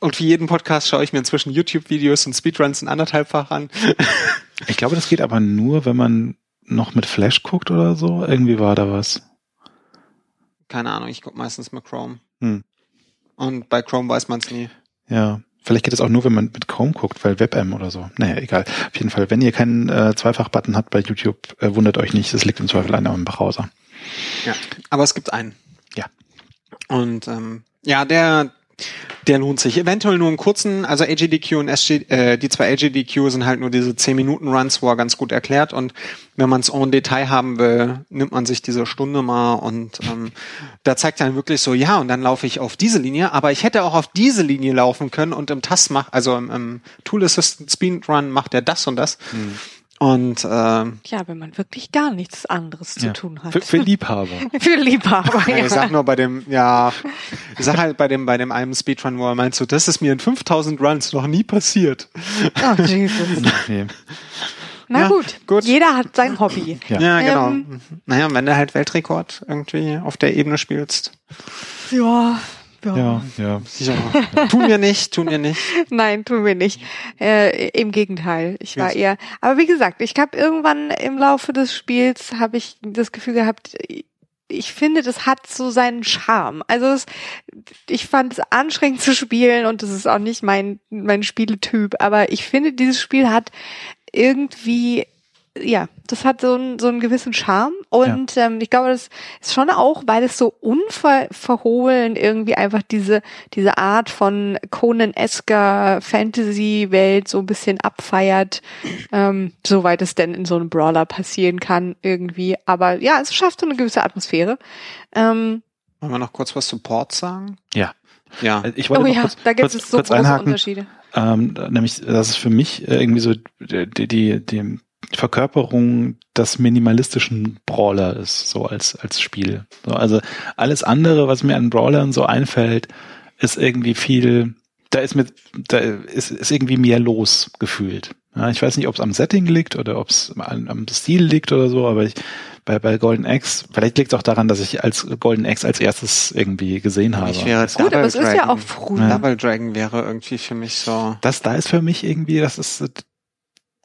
und wie jeden Podcast schaue ich mir inzwischen YouTube-Videos und Speedruns in anderthalbfach an. ich glaube, das geht aber nur, wenn man noch mit Flash guckt oder so? Irgendwie war da was. Keine Ahnung, ich gucke meistens mit Chrome. Hm. Und bei Chrome weiß man es nie. Ja. Vielleicht geht es auch nur, wenn man mit Chrome guckt, weil WebM oder so. Naja, egal. Auf jeden Fall, wenn ihr keinen äh, Zweifach-Button habt bei YouTube, äh, wundert euch nicht, es liegt im Zweifel an eurem Browser. Ja, aber es gibt einen. Ja. Und ähm, ja, der der lohnt sich. Eventuell nur einen kurzen, also AGDQ und SG, äh, die zwei AGDQ sind halt nur diese 10 Minuten Runs, wo er ganz gut erklärt und wenn man es en Detail haben will, nimmt man sich diese Stunde mal und ähm, da zeigt er dann wirklich so, ja, und dann laufe ich auf diese Linie, aber ich hätte auch auf diese Linie laufen können und im Task macht, also im, im Tool Assistant Speed Run macht er das und das. Hm. Und ähm, ja, wenn man wirklich gar nichts anderes zu ja. tun hat. Für, für Liebhaber. [laughs] für Liebhaber. ja. Ich sag nur bei dem, ja, ich sag halt bei dem bei dem einen Speedrun, wo er meint so, das ist mir in 5000 Runs noch nie passiert. Oh Jesus. [laughs] okay. Na ja, gut. gut, jeder hat sein Hobby. Ja, ja genau. Ähm, naja, wenn du halt Weltrekord irgendwie auf der Ebene spielst. Ja, ja, ja. ja. Sicher. tun wir nicht, tun wir nicht. [laughs] Nein, tun wir nicht. Äh, Im Gegenteil. Ich war eher. Aber wie gesagt, ich habe irgendwann im Laufe des Spiels habe ich das Gefühl gehabt, ich finde, das hat so seinen Charme. Also es, ich fand es anstrengend zu spielen und das ist auch nicht mein mein Spieletyp. Aber ich finde, dieses Spiel hat irgendwie ja, das hat so einen, so einen gewissen Charme und ja. ähm, ich glaube, das ist schon auch, weil es so unverhohlen irgendwie einfach diese diese Art von Conan-esker Fantasy-Welt so ein bisschen abfeiert, ähm, soweit es denn in so einem Brawler passieren kann irgendwie. Aber ja, es schafft so eine gewisse Atmosphäre. Ähm, Wollen wir noch kurz was zu Port sagen? Ja. Ja. Ich wollte oh ja, kurz, da gibt kurz, es so große einhaken. Unterschiede. Ähm, nämlich, das ist für mich äh, irgendwie so die, die, die Verkörperung des minimalistischen Brawler ist, so als, als Spiel. So, also alles andere, was mir an Brawlern so einfällt, ist irgendwie viel, da ist mit, da ist, ist irgendwie mehr los gefühlt. Ja, ich weiß nicht, ob es am Setting liegt oder ob es am, am Stil liegt oder so, aber ich, bei, bei Golden Axe, vielleicht liegt es auch daran, dass ich als Golden Axe als erstes irgendwie gesehen habe. Ich wäre Gut, Double aber es ist ja Dragon. auch früh. Ja. Double Dragon wäre irgendwie für mich so. Das da ist für mich irgendwie, das ist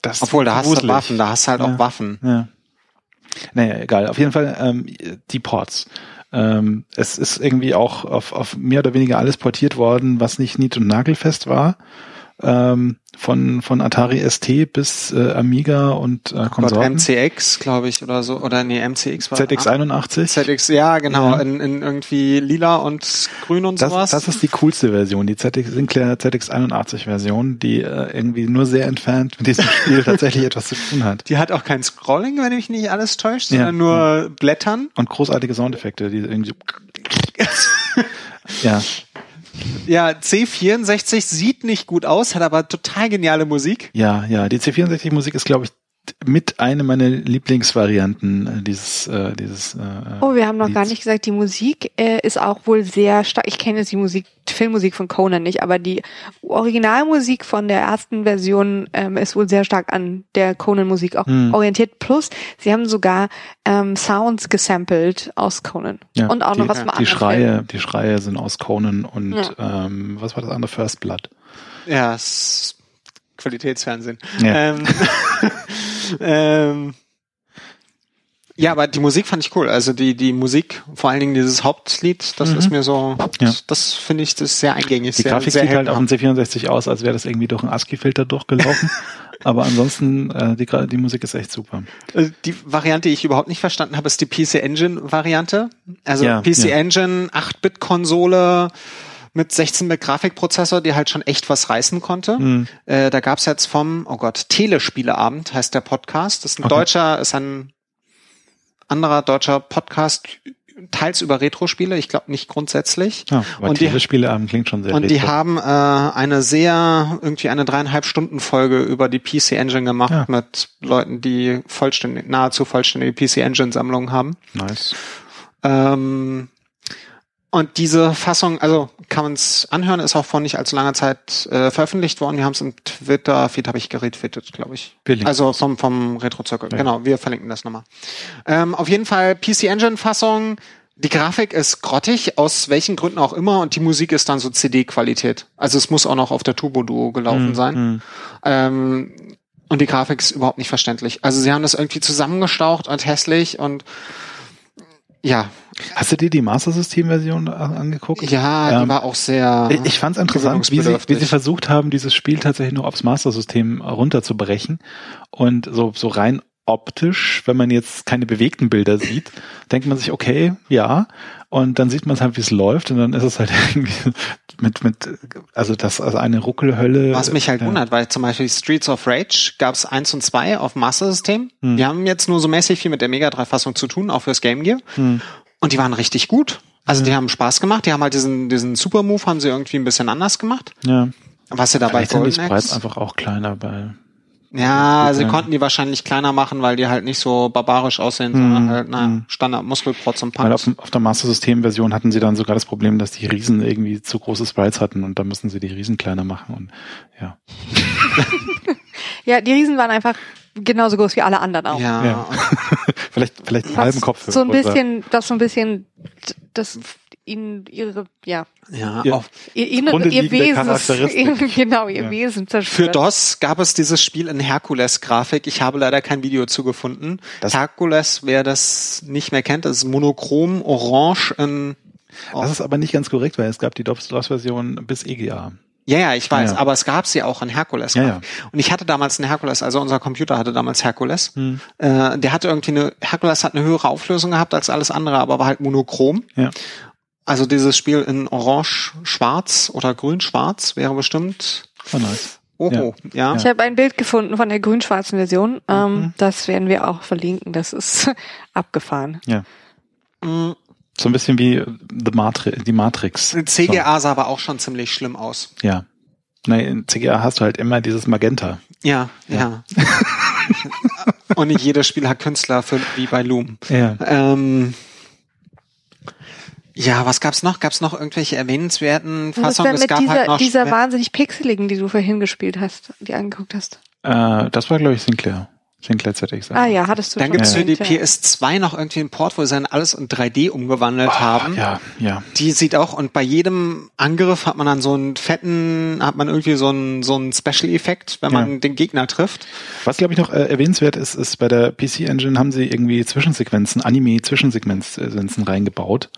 das Obwohl, da hast du gruselig. Waffen, da hast du halt Ja. auch Waffen. Ja. Naja, egal. Auf jeden Fall ähm, die Ports. Ähm, es ist irgendwie auch auf, auf mehr oder weniger alles portiert worden, was nicht nied- und nagelfest war. Ähm, von, von Atari ST bis äh, Amiga und äh, Gott, Konsorten. MCX, glaube ich, oder so. Oder nee, MCX war ZX81. ZX, ja, genau, Ja. In, in irgendwie lila und grün und Das, sowas. das ist die coolste Version, die ZX Sinclair ZX81 Version, die äh, irgendwie nur sehr entfernt mit diesem Spiel [laughs] tatsächlich etwas zu tun hat. die hat auch kein Scrolling, wenn mich nicht alles täuscht, Ja. sondern nur Blättern. Und großartige Soundeffekte, die irgendwie [laughs] ja, Ja, C64 sieht nicht gut aus, hat aber total geniale Musik. Ja, ja, die C64 Musik ist, glaube ich, mit eine meiner Lieblingsvarianten äh, dieses äh, dieses äh, Oh, wir haben noch gar Lieds. nicht gesagt, die Musik äh, ist auch wohl sehr stark. Ich kenne jetzt die Musik, die Filmmusik von Conan nicht, aber die Originalmusik von der ersten Version ähm, ist wohl sehr stark an der Conan-Musik auch Hm. orientiert. Plus, sie haben sogar ähm, Sounds gesampelt aus Conan. ja, Und auch die, noch was von die Schreie, die Schreie sind aus Conan und Ja. ähm, was war das andere First Blood? Ja, es Qualitätsfernsehen. Ja. Ähm, [laughs] ähm, ja, aber die Musik fand ich cool. Also die, die Musik, vor allen Dingen dieses Hauptlied, das Mhm. ist mir so, Ja. das, das finde ich, das ist sehr eingängig. Die sehr, Grafik sehr sieht halt auf hellblau. dem C64 aus, als wäre das irgendwie durch einen ASCII-Filter durchgelaufen. [laughs] Aber ansonsten, äh, die, die Musik ist echt super. Äh, Die Variante, die ich überhaupt nicht verstanden habe, ist die PC Engine Variante. Also Ja, PC ja. Engine, 8-Bit-Konsole mit 16-Bit-Grafikprozessor, die halt schon echt was reißen konnte. Hm. Äh, da gab's jetzt vom, oh Gott, Telespieleabend heißt der Podcast. Das ist ein Okay. deutscher, ist ein anderer deutscher Podcast, teils über Retro-Spiele, ich glaube nicht grundsätzlich. Ja, aber Und die- Spieleabend klingt schon sehr Und die retro. haben äh, eine sehr, irgendwie eine dreieinhalb Stunden Folge über die PC Engine gemacht Ja. mit Leuten, die vollständig, nahezu vollständige PC Engine Sammlungen haben. Nice. Ähm, und diese Fassung, also kann man es anhören, ist auch vor nicht allzu langer Zeit äh, veröffentlicht worden. Wir haben es im Twitter-Feed, habe ich geretweetet, glaube ich. Linken Also vom, vom Retro-Zirkel. Ja. Genau, wir verlinken das nochmal. Ähm, auf jeden Fall PC Engine-Fassung. Die Grafik ist grottig, aus welchen Gründen auch immer, und die Musik ist dann so CD-Qualität. Also es muss auch noch auf der Turbo Duo gelaufen Hm, sein. hm. Ähm, und die Grafik ist überhaupt nicht verständlich. Also sie haben das irgendwie zusammengestaucht und hässlich und ja, Hast du dir die Master System Version angeguckt? ja, die Ähm, war auch sehr. Ich- Ich fand es interessant, wie sie, wie sie versucht haben, dieses Spiel tatsächlich nur aufs Master System runterzubrechen. Und so, so rein optisch, wenn man jetzt keine bewegten Bilder sieht, denkt man sich, okay, ja. Und dann sieht man es halt, wie es läuft. Und dann ist es halt [laughs] irgendwie mit, mit, also das, also eine Ruckelhölle. Was mich halt Ja. wundert, weil zum Beispiel Streets of Rage gab es eins und zwei auf dem Master System. Hm. Die haben jetzt nur so mäßig viel mit der Mega 3 Fassung zu tun, auch fürs Game Gear. Hm. Und die waren richtig gut. Also die haben Spaß gemacht. Die haben halt diesen, diesen Super Move haben sie irgendwie ein bisschen anders gemacht. Ja. Was sie dabei Vielleicht sind die Sprites einfach auch kleiner bei. Ja, sie konnten die wahrscheinlich kleiner machen, weil die halt nicht so barbarisch aussehen, sondern halt, na, hm. Standard Muskelprotz und Weil auf, Punks. auf der Master System Version hatten sie dann sogar das Problem, dass die Riesen irgendwie zu große Sprites hatten und da müssen sie die Riesen kleiner machen und ja. [laughs] Ja, die Riesen waren einfach genauso groß wie alle anderen auch. Ja, Ja. [laughs] vielleicht, vielleicht einen halben Kopf. So ein bisschen, das so ein bisschen, das ihnen ihre, ja, ja, Ja. auch ihr, Zugrunde ihr Wesen, [laughs] genau, ihr Ja. Wesen Für zerstört. DOS gab es dieses Spiel in Herkules-Grafik. Ich habe leider kein Video zugefunden. Das- Herkules, wer das nicht mehr kennt, das ist monochrom, orange in Das ist aber nicht ganz korrekt, weil es gab die DOS-Version bis EGA. Ja, ja, ich weiß, Ja. aber es gab sie auch in Herkules. Ja, ja. Und ich hatte damals einen Herkules, also unser Computer hatte damals Herkules. Äh, der hatte irgendwie eine, Herkules hat eine höhere Auflösung gehabt als alles andere, aber war halt monochrom. Ja. Also dieses Spiel in Orange-Schwarz oder Grün-Schwarz wäre bestimmt Oh, nice. Oho, ja. Ich habe ein Bild gefunden von der grün-schwarzen Version. Ähm, Das werden wir auch verlinken. Das ist [laughs] abgefahren. Ja. Mm, So ein bisschen wie The Matri die Matrix. CGA sah aber auch schon ziemlich schlimm aus. So, ja. Nein, in CGA hast du halt immer dieses Magenta. Ja, ja. [laughs] Und nicht jedes Spiel hat Künstler für, wie bei Loom. Ja. Ähm, ja, was gab's noch? Gab's noch irgendwelche erwähnenswerten Was ist Fassungen? denn Es mit gab dieser, halt noch dieser wahnsinnig pixeligen, die du vorhin gespielt hast, die angeguckt hast? Äh, das war, glaube ich, Sinclair. Sinclair ZX. Ah ja, hattest du Dann schon gibt's für die erwähnt, ja. PS2 noch irgendwie einen Port, wo sie dann alles in 3D umgewandelt haben. Ah, Ja, ja. Die sieht auch, und bei jedem Angriff hat man dann so einen fetten, hat man irgendwie so einen, so einen Special-Effekt, wenn man Ja. den Gegner trifft. Was, glaube ich, noch äh, erwähnenswert ist, ist, bei der PC-Engine haben sie irgendwie Zwischensequenzen, Anime-Zwischensequenzen reingebaut.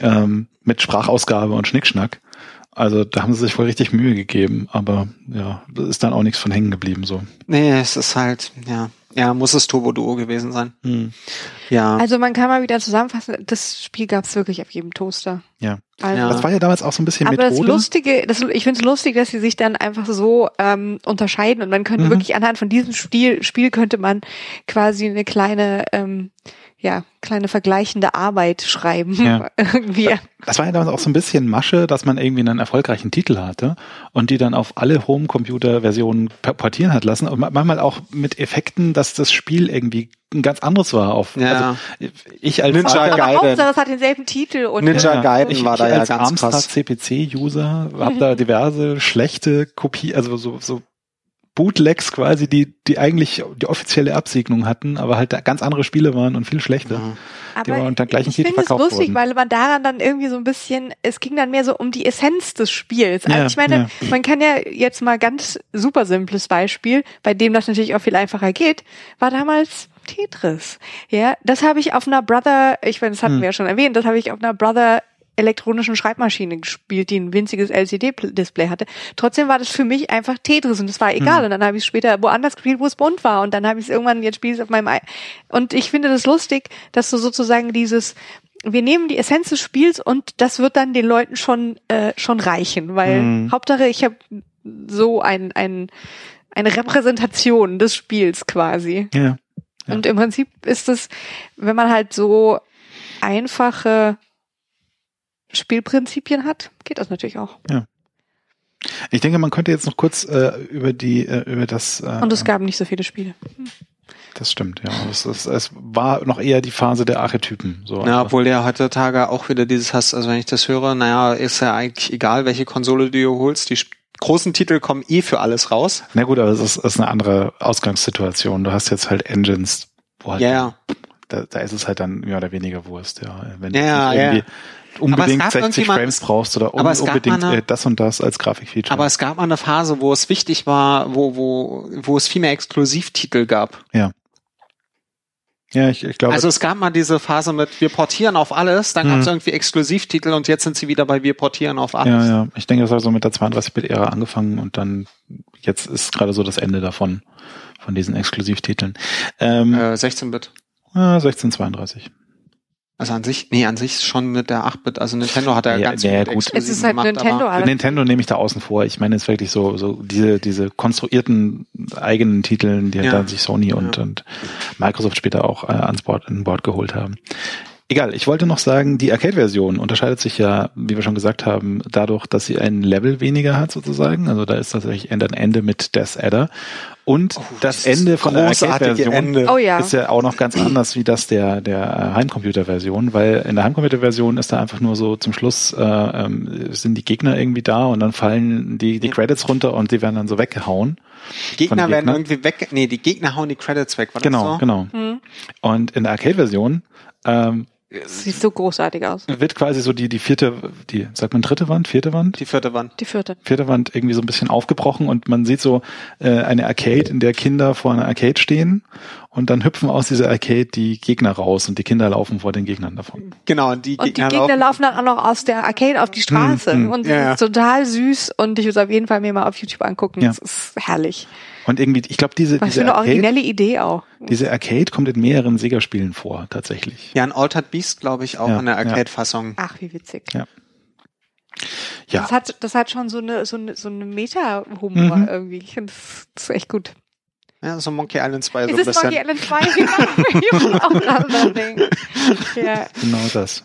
Ähm, mit Sprachausgabe und Schnickschnack. Also da haben sie sich wohl richtig Mühe gegeben, aber ja, da ist dann auch nichts von hängen geblieben so. Nee, es ist halt, ja, ja, muss es Turbo Duo gewesen sein. Hm. Ja. Also man kann mal wieder zusammenfassen, das Spiel gab's wirklich auf jedem Toaster. Ja. Also, Ja. Das war ja damals auch so ein bisschen Aber das Methode. Lustige, das, ich finde es lustig, dass sie sich dann einfach so ähm, unterscheiden und man könnte Mhm. wirklich anhand von diesem Spiel, Spiel könnte man quasi eine kleine, ähm, ja, kleine vergleichende Arbeit schreiben. Ja. [laughs] Irgendwie. Das war ja damals auch so ein bisschen Masche, dass man irgendwie einen erfolgreichen Titel hatte und die dann auf alle Home-Computer-Versionen portieren hat lassen und ma- manchmal auch mit Effekten, dass das Spiel irgendwie ein ganz anderes war. Auf, Ja. also ich als Ninja Vater- Gaiden. Hauptsache, es hat denselben Titel und Ninja Gaiden ich, war ich da ja als ganz Amstrad. CPC-User habe da diverse schlechte Kopie, also so, so Bootlegs quasi, die, die eigentlich die offizielle Absegnung hatten, aber halt ganz andere Spiele waren und viel schlechter. Aber die aber unter gleichen ich Titel finde es lustig, wurden. weil man daran dann irgendwie so ein bisschen, es ging dann mehr so um die Essenz des Spiels. Also Ja, ich meine, man kann ja jetzt mal ganz super simples Beispiel, bei dem das natürlich auch viel einfacher geht, war damals Tetris. Ja, das habe ich auf einer Brother, ich meine, das hatten Hm. wir ja schon erwähnt, das habe ich auf einer Brother elektronischen Schreibmaschine gespielt, die ein winziges LCD-Display hatte. Trotzdem war das für mich einfach Tetris und es war egal. Hm. Und dann habe ich es später woanders gespielt, wo es bunt war. Und dann habe ich es irgendwann, jetzt spiele ich es auf meinem I Und ich finde das lustig, dass du sozusagen dieses, wir nehmen die Essenz des Spiels und das wird dann den Leuten schon, äh, schon reichen. Weil Hm. Hauptsache, ich habe so ein, ein, eine Repräsentation des Spiels quasi. Ja. Ja. Und im Prinzip ist es, wenn man halt so einfache Spielprinzipien hat, geht das natürlich auch. Ich denke, man könnte jetzt noch kurz äh, über die äh, über das äh, Und es gab nicht so viele Spiele. das stimmt ja es, es, es war noch eher die Phase der Archetypen so Ja, obwohl der heutzutage auch wieder dieses hast, also wenn ich das höre, naja, ist ja eigentlich egal, welche Konsole du dir holst, die großen Titel kommen eh für alles raus. na gut aber es ist, ist eine andere Ausgangssituation du hast jetzt halt Engines wo halt Ja, ja. da, da ist es halt dann mehr oder weniger Wurst ja wenn Ja, du ja, ja. Unbedingt gab 60 irgendjemand- Frames brauchst oder un unbedingt eine- äh, das und das als Grafikfeature Aber es gab mal eine Phase, wo es wichtig war, wo, wo, wo es viel mehr Exklusivtitel gab. ja ich, ich glaube Also es gab mal diese Phase mit, wir portieren auf alles, dann Mhm. gab es irgendwie Exklusivtitel und jetzt sind sie wieder bei wir portieren auf alles. Ja, ja. Ich denke, das hat so mit der 32-Bit-Ära angefangen und dann jetzt ist gerade so das Ende davon, von diesen Exklusivtiteln. Ähm, Äh, 16-Bit. ja, 1632. Also an sich, nee, an sich schon mit der 8-Bit. Also Nintendo hat ja, Ja, ganz ja, viele gut. Es ist halt gemacht, Nintendo, aber- Nintendo nehme ich da außen vor. Ich meine jetzt wirklich so, so diese, diese konstruierten eigenen Titeln, die Ja. dann sich Sony und, Ja. und Microsoft später auch äh, ans Bord, an Bord geholt haben. Egal, ich wollte noch sagen, die Arcade-Version unterscheidet sich ja, wie wir schon gesagt haben, dadurch, dass sie ein Level weniger hat sozusagen. Also da ist tatsächlich ein Ende mit Death Adder. Und Oh, das Ende von der Arcade-Version Ende. Oh ja. ist ja auch noch ganz anders wie das der, der äh, Heimcomputer-Version, weil in der Heimcomputer-Version ist da einfach nur so zum Schluss äh, ähm, sind die Gegner irgendwie da und dann fallen die, die Credits runter und die werden dann so weggehauen. Die Gegner werden irgendwie weg, nee, die Gegner hauen die Credits weg, war Genau, das so? genau. Hm. Und in der Arcade-Version ähm, Sieht so großartig aus. wird quasi so die, die vierte, die, sagt man dritte Wand, vierte Wand? Die vierte Wand. Die vierte. vierte Wand irgendwie so ein bisschen aufgebrochen und man sieht so äh, eine Arcade, in der Kinder vor einer Arcade stehen und dann hüpfen aus dieser Arcade die Gegner raus und die Kinder laufen vor den Gegnern davon. Genau, und die Und die Gegner, Gegner laufen. laufen dann auch noch aus der Arcade auf die Straße. Hm, hm. Und Ja, ja. total süß und ich würde es auf jeden Fall mir mal auf YouTube angucken. Ja. Das ist herrlich. Und irgendwie, ich glaube, diese, Was für diese eine Arcade, originelle Idee auch. diese Arcade kommt in mehreren Sega-Spielen vor, tatsächlich. Ja, ein Altered Beast, glaube ich, auch Ja, in der ja. Arcade-Fassung. Ach, wie witzig. Ja. Ja, Das hat, das hat schon so eine, so eine, so eine Meta-Humor Mhm. irgendwie. Ich finde das, das ist echt gut. Ja, so Monkey Island 2 so ein bisschen. Monkey Island 2, genau. [laughs] [laughs] auch. Ja. genau das.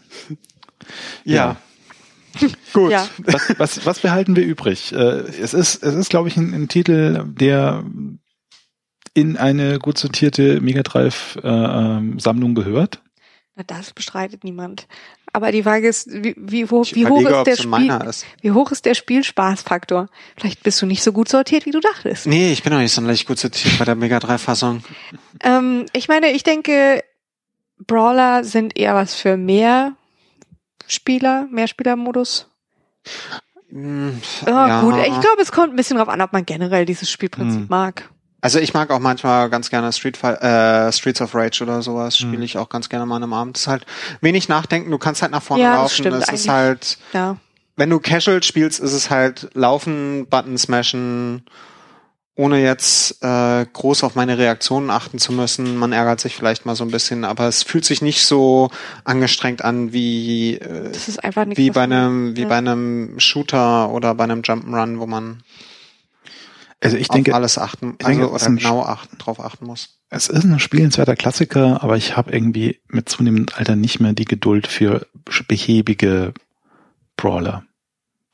ja. [laughs] Gut. Ja. was, was, was behalten wir übrig? Äh, es ist, es ist, glaube ich, ein, ein Titel, der in eine gut sortierte Mega Drive äh, ähm, Sammlung gehört. Na, das bestreitet niemand. Aber die Frage ist, wie, wie hoch, Ich wie hoch überlege, ist ob der Spiel, ist. wie hoch ist der Spielspaßfaktor? Vielleicht bist du nicht so gut sortiert, wie du dachtest. Nee, ich bin noch nicht sonderlich gut sortiert bei der Mega 3 Fassung. Ähm, ich meine, ich denke, Brawler sind eher was für mehr Spieler, Mehrspielermodus. Hm, Ja, gut. Ich glaube, es kommt ein bisschen drauf an, ob man generell dieses Spielprinzip Hm. mag. Also ich mag auch manchmal ganz gerne Street äh, Streets of Rage oder sowas, Hm. spiele ich auch ganz gerne mal an einem Abend. Das ist halt wenig nachdenken, du kannst halt nach vorne Ja, das laufen. stimmt es ist halt, Ja. wenn du casual spielst, ist es halt laufen, Button smashen, ohne jetzt äh, groß auf meine Reaktionen achten zu müssen. Man ärgert sich vielleicht mal so ein bisschen, aber es fühlt sich nicht so angestrengt an wie äh, Das ist einfach nichts. wie bei einem wie ja. bei einem Shooter oder bei einem Jump'n'Run, wo man Also ich auf denke, alles achten, ich also denke, oder genau achten, drauf achten muss. es ist ein spielenswerter Klassiker, aber ich habe irgendwie mit zunehmendem Alter nicht mehr die Geduld für behäbige Brawler.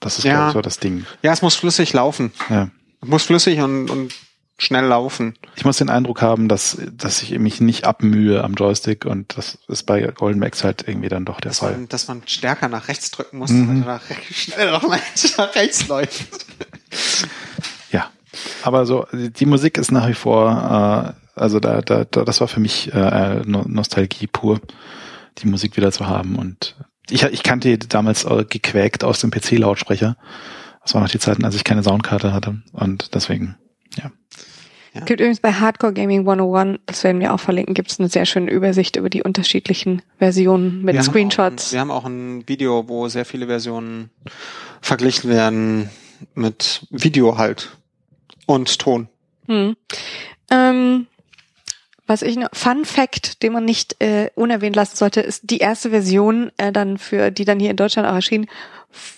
Das ist Ja. ich, so das Ding. Ja, es muss flüssig laufen. Ja. Muss flüssig und, und schnell laufen. Ich muss den Eindruck haben, dass, dass ich mich nicht abmühe am Joystick und das ist bei Golden Max halt irgendwie dann doch der Dass Fall. man, dass man stärker nach rechts drücken muss, Mhm. er nach, schnell [laughs] nach, rechts läuft. Ja. Aber so, die Musik ist nach wie vor, äh, also da, da, da, das war für mich äh, No- Nostalgie pur, die Musik wieder zu haben. Und ich, ich kannte die damals gequäkt aus dem PC-Lautsprecher. Das waren noch die Zeiten, als ich keine Soundkarte hatte. Und deswegen, ja. Es gibt übrigens bei Hardcore Gaming 101, das werden wir auch verlinken, gibt es eine sehr schöne Übersicht über die unterschiedlichen Versionen mit Wir haben Screenshots. Auch ein, wir haben auch ein Video, wo sehr viele Versionen verglichen werden mit Video halt und Ton. Hm. Ähm, was ich noch, Fun Fact, den man nicht äh, unerwähnt lassen sollte, ist die erste Version äh, dann für, die dann hier in Deutschland auch erschien,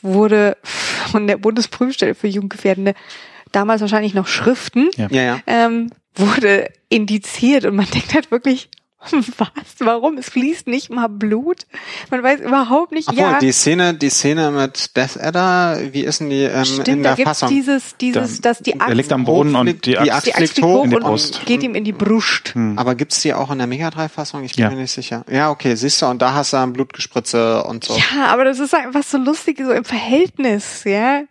wurde von der Bundesprüfstelle für Jugendgefährdende, damals wahrscheinlich noch Schriften, Ja. Ja, ja. ähm, wurde indiziert und man denkt halt wirklich, [laughs] was? Warum? Es fließt nicht mal Blut. Man weiß überhaupt nicht. Obwohl, ja, die Szene, die Szene mit Death Adder, wie ist denn die ähm, stimmt, in da der gibt's Fassung? dieses, dieses, dass die Er liegt Axt, am Boden und die die Axt, Axt die Axt fliegt fliegt hoch hoch in die und, Brust. und geht ihm in die Brust. Hm. Aber gibt's die auch in der Mega 3 Fassung? Ich bin Ja. mir nicht sicher. Ja, okay, siehst du, und da hast du dann Blutgespritze und so. Ja, aber das ist einfach so lustig, so im Verhältnis, ja.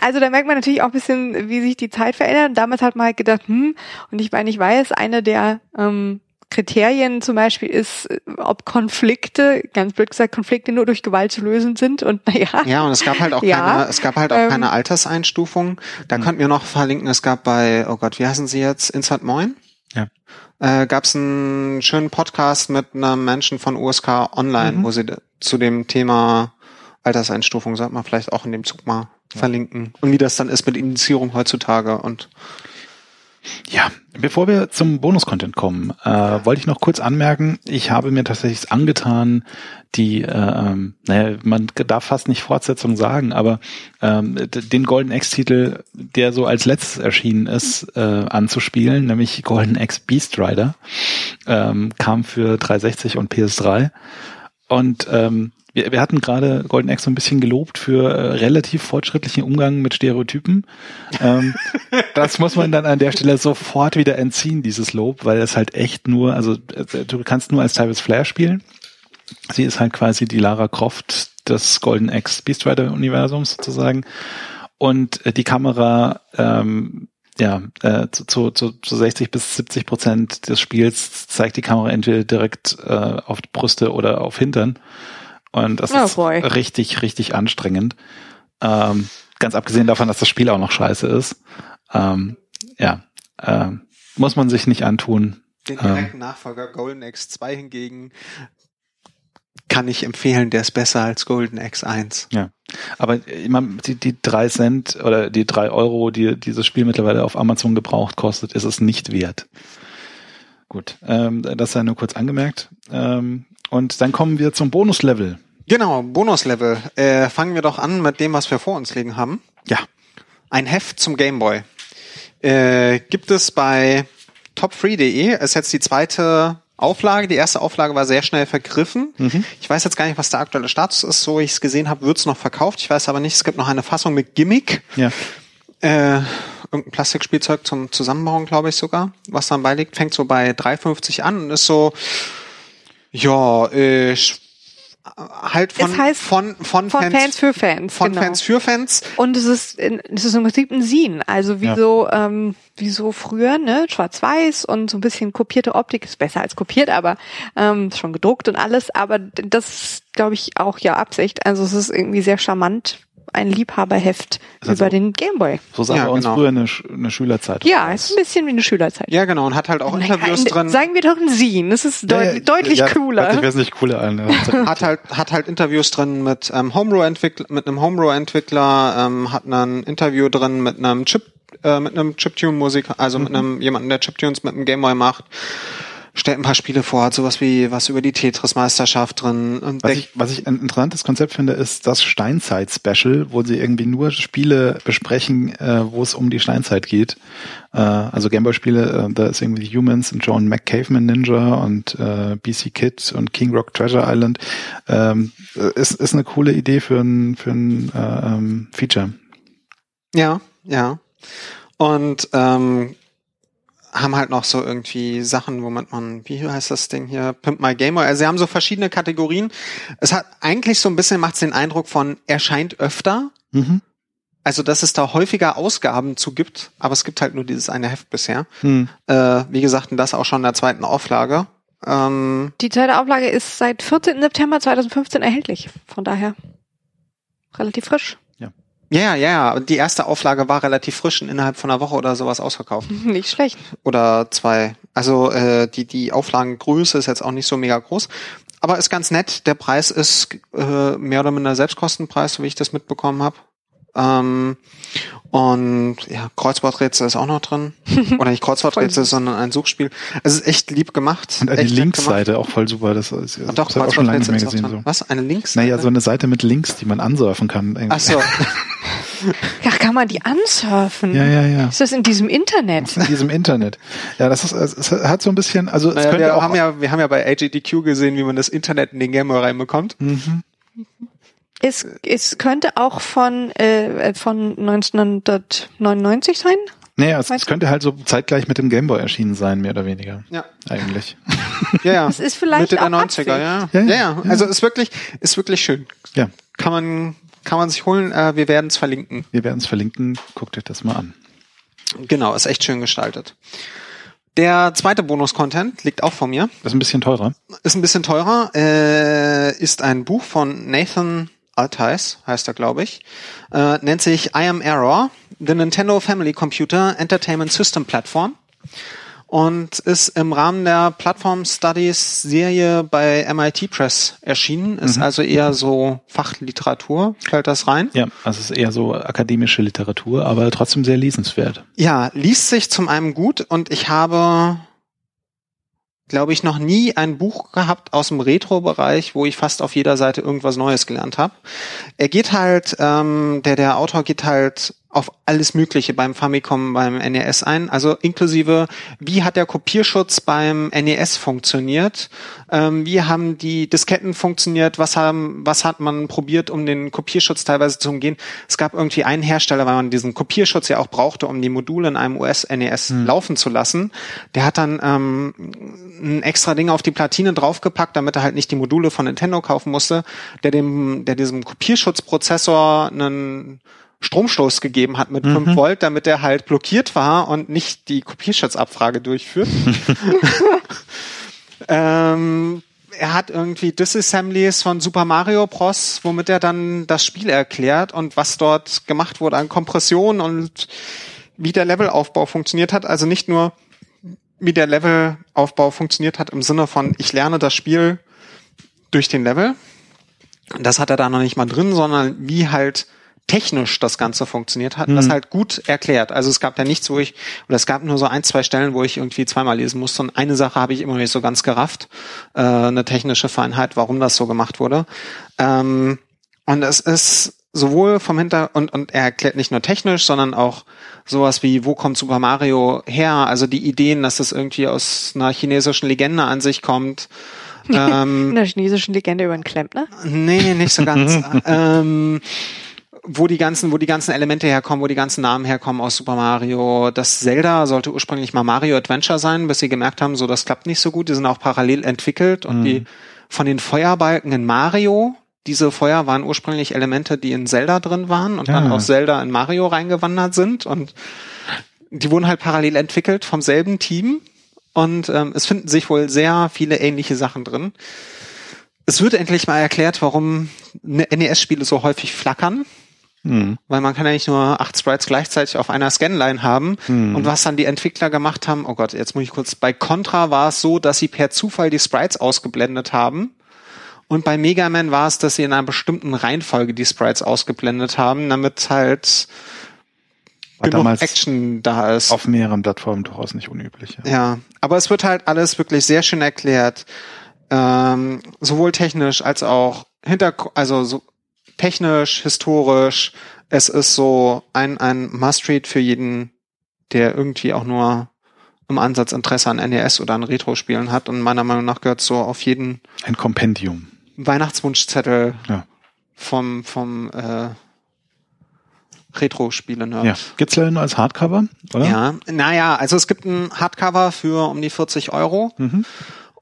Also da merkt man natürlich auch ein bisschen, wie sich die Zeit verändert. Damals hat man halt gedacht, hm, und ich meine, ich weiß, eine der ähm, Kriterien zum Beispiel ist, äh, ob Konflikte, ganz blöd gesagt, Konflikte nur durch Gewalt zu lösen sind. Und naja, Ja, und es gab halt auch Ja, keine, es gab halt auch ähm, keine Alterseinstufung. Da könnten wir noch verlinken, es gab bei, oh Gott, wie heißen sie jetzt? Insert Moin? Ja. Äh, gab es einen schönen Podcast mit einem Menschen von USK Online, Mhm. wo sie zu dem Thema Alterseinstufung, sollte man vielleicht auch in dem Zug mal verlinken. Und wie das dann ist mit Indizierung heutzutage und Ja, bevor wir zum Bonus-Content kommen, äh, wollte ich noch kurz anmerken, ich habe mir tatsächlich angetan, die, äh, ähm, naja, man darf fast nicht Fortsetzung sagen, aber d- den Golden X-Titel, der so als letztes erschienen ist, äh, anzuspielen, nämlich Golden X Beast Rider, ähm, kam für 360 und PS3. Und ähm, wir, wir hatten gerade Golden X so ein bisschen gelobt für äh, relativ fortschrittlichen Umgang mit Stereotypen. Ähm, [laughs] das muss man dann an der Stelle sofort wieder entziehen, dieses Lob, weil es halt echt nur, also äh, du kannst nur als Tyrus Flair spielen. Sie ist halt quasi die Lara Croft des Golden X Beast Rider Universums sozusagen. Und äh, die Kamera, ähm, ja, äh, zu, zu, zu, zu 60 bis 70 Prozent des Spiels zeigt die Kamera entweder direkt äh, auf die Brüste oder auf Hintern. Und das Oh ist boy. richtig, richtig anstrengend. Ähm, ganz abgesehen davon, dass das Spiel auch noch scheiße ist. Ähm, ja, ähm, muss man sich nicht antun. Den direkten Nachfolger Golden Axe 2 hingegen kann ich empfehlen, der ist besser als Golden Axe 1. Ja. Aber immer die, die drei Cent oder die drei Euro, die dieses Spiel mittlerweile auf Amazon gebraucht kostet, ist es nicht wert. Gut, ähm, das sei nur kurz angemerkt. Ähm, und dann kommen wir zum Bonuslevel. Genau, Bonuslevel. Äh, fangen wir doch an mit dem, was wir vor uns liegen haben. Ja. Ein Heft zum Gameboy. Äh, gibt es bei top3.de. Ist jetzt die zweite Auflage. Die erste Auflage war sehr schnell vergriffen. Mhm. Ich weiß jetzt gar nicht, was der aktuelle Status ist. So ich es gesehen habe, wird es noch verkauft. Ich weiß aber nicht, es gibt noch eine Fassung mit Gimmick. Ja. Äh, irgendein Plastikspielzeug zum Zusammenbauen, glaube ich sogar, was dann beiliegt. Fängt so bei 3,50 an und ist so, ja, äh, halt von, Es heißt von, von, Von Fans für Fans. von genau. Fans für Fans. Und es ist, in- es ist im Prinzip ein Scene. Also wie Ja. so, ähm, wie so früher, ne, schwarz-weiß und so ein bisschen kopierte Optik ist besser als kopiert, aber ähm, schon gedruckt und alles. Aber das ist, glaube ich, auch ja Absicht. Also es ist irgendwie sehr charmant, ein Liebhaberheft Also- über den Gameboy. So sah Ja, bei uns genau. früher eine, Sch- eine Schülerzeitung. Ja, aus. ist ein bisschen wie eine Schülerzeit. Ja, genau, und hat halt auch Interviews Ein- drin. Sagen wir doch ein Scene. Das ist deut ja, deutlich ja, cooler. Hört sich wesentlich cooler an. [laughs] Hat halt hat halt Interviews drin mit ähm, Homebrew-Entwickler, mit einem Homebrew-Entwickler, ähm, hat ein Interview drin mit einem Chip, äh, mit einem Chiptune-Musiker, also mit einem jemanden, der Chiptunes mit einem Gameboy macht. Stellt ein paar Spiele vor, hat sowas wie was über die Tetris-Meisterschaft drin. Und Was ich, was ich ein interessantes Konzept finde, ist das Steinzeit-Special, wo sie irgendwie nur Spiele besprechen, äh, wo es um die Steinzeit geht. Äh, also Gameboy-Spiele, äh, da ist irgendwie Humans und John McCaveman Ninja und äh, BC Kid und King Rock Treasure Island. Ähm, äh, ist, ist eine coole Idee für ein, für ein äh, ähm, Feature. Ja, ja. Und ähm, haben halt noch so irgendwie Sachen, womit man, wie heißt das Ding hier, Pimp My Gamer. Also sie haben so verschiedene Kategorien. Es hat eigentlich so ein bisschen macht's den Eindruck von erscheint öfter. Mhm. Also dass es da häufiger Ausgaben zu gibt, aber es gibt halt nur dieses eine Heft bisher. Hm. Äh, wie gesagt, und das auch schon in der zweiten Auflage. Ähm, Die zweite Auflage ist seit 14. September 2015 erhältlich. Von daher relativ frisch. Ja, ja, ja. Die erste Auflage war relativ frisch und innerhalb von einer Woche oder sowas ausverkauft. [laughs] Nicht schlecht. oder zwei. Also äh, die die Auflagengröße ist jetzt auch nicht so mega groß, aber ist ganz nett. Der Preis ist äh, mehr oder minder Selbstkostenpreis, so wie ich das mitbekommen habe. Ähm, und ja, Kreuzworträtsel ist auch noch drin. [laughs] Oder nicht Kreuzworträtsel, sondern ein Suchspiel. Es ist echt lieb gemacht. Und eine gemacht. Linksseite auch voll super. Das ist, das doch, ich auch schon lange nicht mehr gesehen. So. Was? Eine Links? Naja, so eine Seite mit Links, die man ansurfen kann. irgendwie. Ach so. [laughs] Ach, kann man die ansurfen? Ja, ja, ja. Ist das in diesem Internet? in diesem Internet. Ja, das ist, es hat so ein bisschen, also es Naja, könnte wir auch, haben ja, wir haben ja bei AGDQ gesehen, wie man das Internet in den Gameboy reinbekommt. Mhm. Es, es könnte auch von, äh, von 1999 sein. naja, es, es könnte halt so zeitgleich mit dem Gameboy erschienen sein, mehr oder weniger. Ja. Eigentlich. Ja, ja. Das ist vielleicht Mitte der auch 90er, ja. Ja, Ja, ja. ja. Also ist wirklich, ist wirklich schön. Ja, Kann man, kann man sich holen. Äh, wir werden es verlinken. wir werden es verlinken. Guckt euch das mal an. Genau, ist echt schön gestaltet. Der zweite Bonus-Content liegt auch vor mir. Das ist ein bisschen teurer. Ist ein bisschen teurer. Äh, ist ein Buch von Nathan Altice, heißt er, glaube ich. Äh, nennt sich I Am Error, The Nintendo Family Computer Entertainment System Platform. Und ist im Rahmen der Plattform Studies Serie bei MIT Press erschienen. Ist also eher so Fachliteratur, fällt das rein. Ja, also es ist eher so akademische Literatur, aber trotzdem sehr lesenswert. Ja, liest sich zum einen gut und ich habe, glaube ich, noch nie ein Buch gehabt aus dem Retro-Bereich, wo ich fast auf jeder Seite irgendwas Neues gelernt habe. Er geht halt, ähm, der, der Autor geht halt auf alles Mögliche beim Famicom, beim NES ein, also inklusive, wie hat der Kopierschutz beim NES funktioniert, ähm, wie haben die Disketten funktioniert, was haben, was hat man probiert, um den Kopierschutz teilweise zu umgehen. Es gab irgendwie einen Hersteller, weil man diesen Kopierschutz ja auch brauchte, um die Module in einem US-NES laufen zu lassen. Der hat dann ähm, ein extra Ding auf die Platine draufgepackt, damit er halt nicht die Module von Nintendo kaufen musste, der dem, der diesem Kopierschutzprozessor einen Stromstoß gegeben hat mit 5 Volt, damit er halt blockiert war und nicht die Kopierschutzabfrage durchführt. [laughs] ähm, er hat irgendwie Disassemblies von Super Mario Bros., womit er dann das Spiel erklärt und was dort gemacht wurde an Kompression und wie der Levelaufbau funktioniert hat. Also nicht nur wie der Levelaufbau funktioniert hat im Sinne von, ich lerne das Spiel durch den Level. Das hat er da noch nicht mal drin, sondern wie halt technisch das Ganze funktioniert hat, mhm. das halt gut erklärt. Also es gab da nichts, wo ich, oder es gab nur so ein, zwei Stellen, wo ich irgendwie zweimal lesen musste. Und eine Sache habe ich immer nicht so ganz gerafft, äh, eine technische Feinheit, warum das so gemacht wurde. Ähm, und es ist sowohl vom Hintergrund, und, und er erklärt nicht nur technisch, sondern auch sowas wie, wo kommt Super Mario her? Also die Ideen, dass das irgendwie aus einer chinesischen Legende an sich kommt. [laughs] Ähm, In der chinesischen Legende über einen Klempner? Nee, nicht so ganz. [laughs] ähm, wo die ganzen, wo die ganzen Elemente herkommen, wo die ganzen Namen herkommen aus Super Mario. Das Zelda sollte ursprünglich mal Mario Adventure sein, bis sie gemerkt haben, so das klappt nicht so gut. Die sind auch parallel entwickelt und mhm. die von den Feuerbalken in Mario, diese Feuer waren ursprünglich Elemente, die in Zelda drin waren und ja. dann aus Zelda in Mario reingewandert sind und die wurden halt parallel entwickelt vom selben Team und ähm, es finden sich wohl sehr viele ähnliche Sachen drin. Es wird endlich mal erklärt, warum NES-Spiele so häufig flackern. Mhm. Weil man kann ja nicht nur acht Sprites gleichzeitig auf einer Scanline haben. Mhm. Und was dann die Entwickler gemacht haben, oh Gott, jetzt muss ich kurz, bei Contra war es so, dass sie per Zufall die Sprites ausgeblendet haben. Und bei Mega Man war es, dass sie in einer bestimmten Reihenfolge die Sprites ausgeblendet haben, damit halt war genug Action da ist. Auf mehreren Plattformen durchaus nicht unüblich. Ja. ja, aber es wird halt alles wirklich sehr schön erklärt. Ähm, sowohl technisch als auch hinter, also so technisch, historisch. Es ist so ein, ein Must-Read für jeden, der irgendwie auch nur im Ansatz Interesse an NES oder an Retro-Spielen hat. Und meiner Meinung nach gehört so auf jeden ein Kompendium. Weihnachtswunschzettel ja. vom, vom äh, Retro-Spiele-Nerd. Ja. Gibt's leider nur als Hardcover, oder? Ja, naja, also es gibt ein Hardcover für um die 40 Euro. Mhm.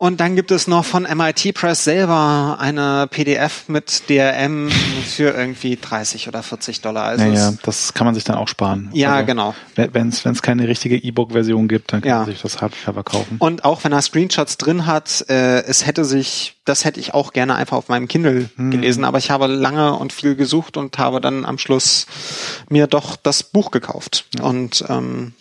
Und dann gibt es noch von MIT Press selber eine PDF mit DRM für irgendwie 30 oder 40 Dollar. Also ja, das kann man sich dann auch sparen. Ja, also, genau. Wenn es keine richtige E-Book-Version gibt, dann kann ja. man sich das Hardcover kaufen. Und auch wenn er Screenshots drin hat, äh, es hätte sich, das hätte ich auch gerne einfach auf meinem Kindle hm. gelesen, aber ich habe lange und viel gesucht und habe dann am Schluss mir doch das Buch gekauft. Ja. Und ähm,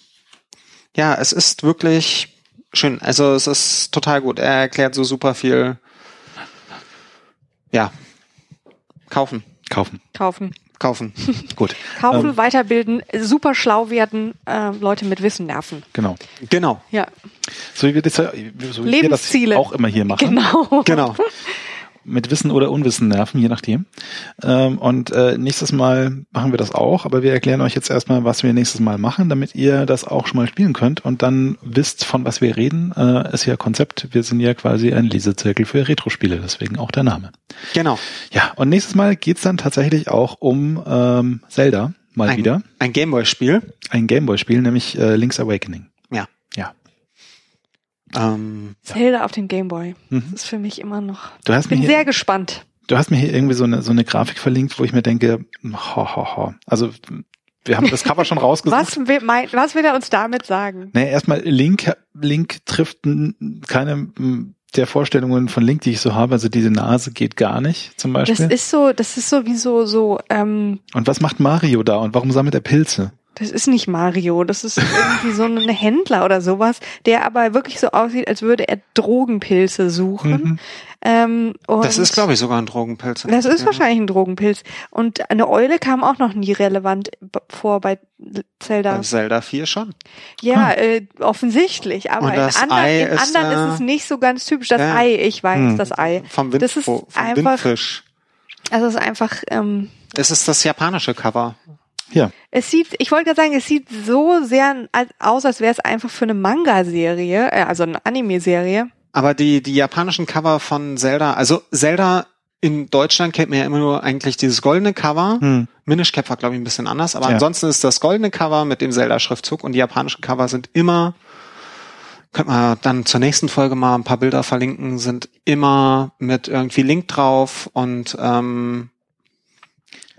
ja, es ist wirklich schön. Also es ist total gut. Er erklärt so super viel. Ja. Kaufen. Kaufen. Kaufen. Kaufen. [laughs] Gut. Kaufen, ähm, weiterbilden, super schlau werden, äh, Leute mit Wissen nerven. Genau. Genau. Ja. So wie wir das, so wie Lebensziele. Wir das auch immer hier machen. Genau. Genau [laughs] mit Wissen oder Unwissen nerven, je nachdem. Ähm, und äh, nächstes Mal machen wir das auch, aber wir erklären euch jetzt erstmal, was wir nächstes Mal machen, damit ihr das auch schon mal spielen könnt und dann wisst, von was wir reden. Äh, ist ja Konzept. Wir sind ja quasi ein Lesezirkel für Retro-Spiele, deswegen auch der Name. Genau. Ja, und nächstes Mal geht's dann tatsächlich auch um ähm, Zelda, mal ein, wieder. Ein Gameboy-Spiel. Ein Gameboy-Spiel, nämlich äh, Link's Awakening. Ja. Ja. Ähm, Zelda auf dem Gameboy. Mhm. Das ist für mich immer noch. Du hast bin mir sehr hier, gespannt. Du hast mir hier irgendwie so eine, so eine Grafik verlinkt, wo ich mir denke, ho, ho, ho. Also wir haben das Cover schon [laughs] rausgesucht. was, will, mein, was will er uns damit sagen? Nee, erstmal Link, Link trifft keine der Vorstellungen von Link, die ich so habe. Also diese Nase geht gar nicht, zum Beispiel. Das ist so, das ist so wie so, so. Ähm, und was macht Mario da? Und warum sammelt er Pilze? Das ist nicht Mario, das ist irgendwie so ein Händler oder sowas, der aber wirklich so aussieht, als würde er Drogenpilze suchen. Mhm. Ähm, das ist, glaube ich, sogar ein Drogenpilz. Das ist ja. wahrscheinlich ein Drogenpilz. Und eine Eule kam auch noch nie relevant vor bei Zelda. Bei Zelda 4 schon. Ja, hm. äh, offensichtlich. Aber in anderen, in anderen ist, äh, ist, es nicht so ganz typisch. Das ja. Ei, ich weiß, hm. das Ei. Vom, Wind, das ist vom einfach, Windfisch. Also es ist einfach. Ähm, es ist das japanische Cover. Ja. Es sieht, ich wollte gerade sagen, es sieht so sehr aus, als wäre es einfach für eine Manga-Serie, äh, also eine Anime-Serie. Aber die, die japanischen Cover von Zelda, also Zelda in Deutschland kennt man ja immer nur eigentlich dieses goldene Cover. Hm. Minish Cap war, glaube ich, ein bisschen anders, aber ja. ansonsten ist das goldene Cover mit dem Zelda-Schriftzug und die japanischen Cover sind immer, könnte man dann zur nächsten Folge mal ein paar Bilder verlinken, sind immer mit irgendwie Link drauf und ähm,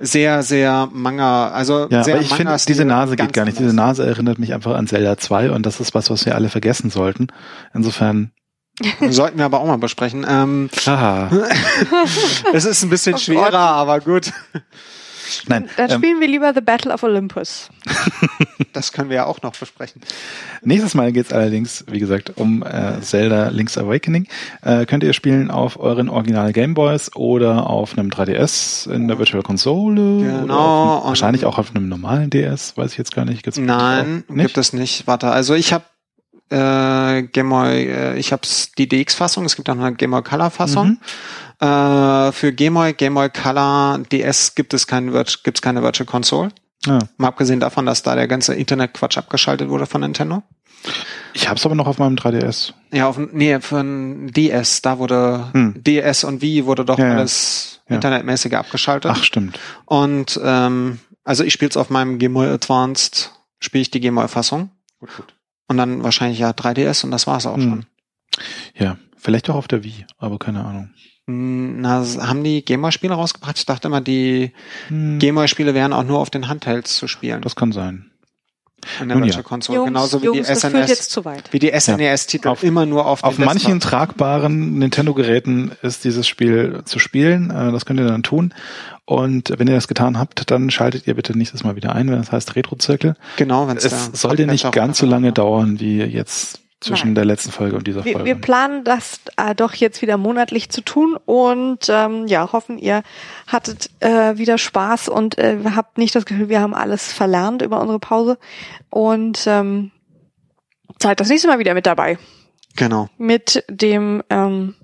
sehr, sehr Manga, also ja, sehr aber ich finde, diese Nase geht gar nicht. Diese Nase erinnert mich einfach an Zelda 2 und das ist was, was wir alle vergessen sollten. Insofern [laughs] Sollten wir aber auch mal besprechen. Ähm, Aha. [laughs] es ist ein bisschen oh schwerer, aber gut. Nein, Dann ähm, spielen wir lieber The Battle of Olympus. [laughs] Das können wir ja auch noch besprechen. Nächstes Mal geht's allerdings, wie gesagt, um äh, Zelda Link's Awakening. Äh, könnt ihr spielen auf euren Original Gameboys oder auf einem 3DS in der Virtual Console. Genau, Oder auf, wahrscheinlich auch auf einem normalen DS, weiß ich jetzt gar nicht. Gibt's Nein, nicht? gibt es nicht. Warte, also ich habe äh, Game Boy, äh, ich habe die DX-Fassung, es gibt auch eine Game Boy Color-Fassung. Mhm. Äh, für Game Boy, Game Boy Color, DS gibt es keine, Virt- gibt's keine Virtual Console. Ja. Mal abgesehen davon, dass da der ganze Internetquatsch abgeschaltet wurde von Nintendo. Ich hab's aber noch auf meinem 3DS. Ja, auf nee, für ein DS, da wurde Hm. DS und Wii wurde doch Ja, alles Ja. internetmäßig abgeschaltet. Ach, stimmt. Und ähm, also ich spiele es auf meinem Game Boy Advanced, spiele ich die Game Boy Fassung. Gut, gut. Und dann wahrscheinlich ja 3DS und das war's auch Hm. schon. Ja, vielleicht auch auf der Wii, aber keine Ahnung. Na, haben die Game Boy Spiele rausgebracht? Ich dachte immer, die Hm, Game Boy Spiele wären auch nur auf den Handhelds zu spielen. das kann sein. in der nun ja. Console. Jungs, Genauso wie Jungs, die das führt SNS. jetzt zu weit. Wie die SNES-Titel Auf- immer nur auf, Auf den manchen Desktop. tragbaren Nintendo-Geräten ist dieses Spiel zu spielen. Äh, Das könnt ihr dann tun. Und wenn ihr das getan habt, dann schaltet ihr bitte nächstes Mal wieder ein, wenn das heißt Retro-Zirkel. Genau, wenn Es sollte nicht ganz so lange dauern wie jetzt zwischen Nein. der letzten Folge und dieser Wir, Folge. wir planen das äh, doch jetzt wieder monatlich zu tun und ähm, ja, hoffen, ihr hattet äh, wieder Spaß und äh, habt nicht das Gefühl, wir haben alles verlernt über unsere Pause. Und ähm, seid das nächste Mal wieder mit dabei. Genau. Mit dem ähm,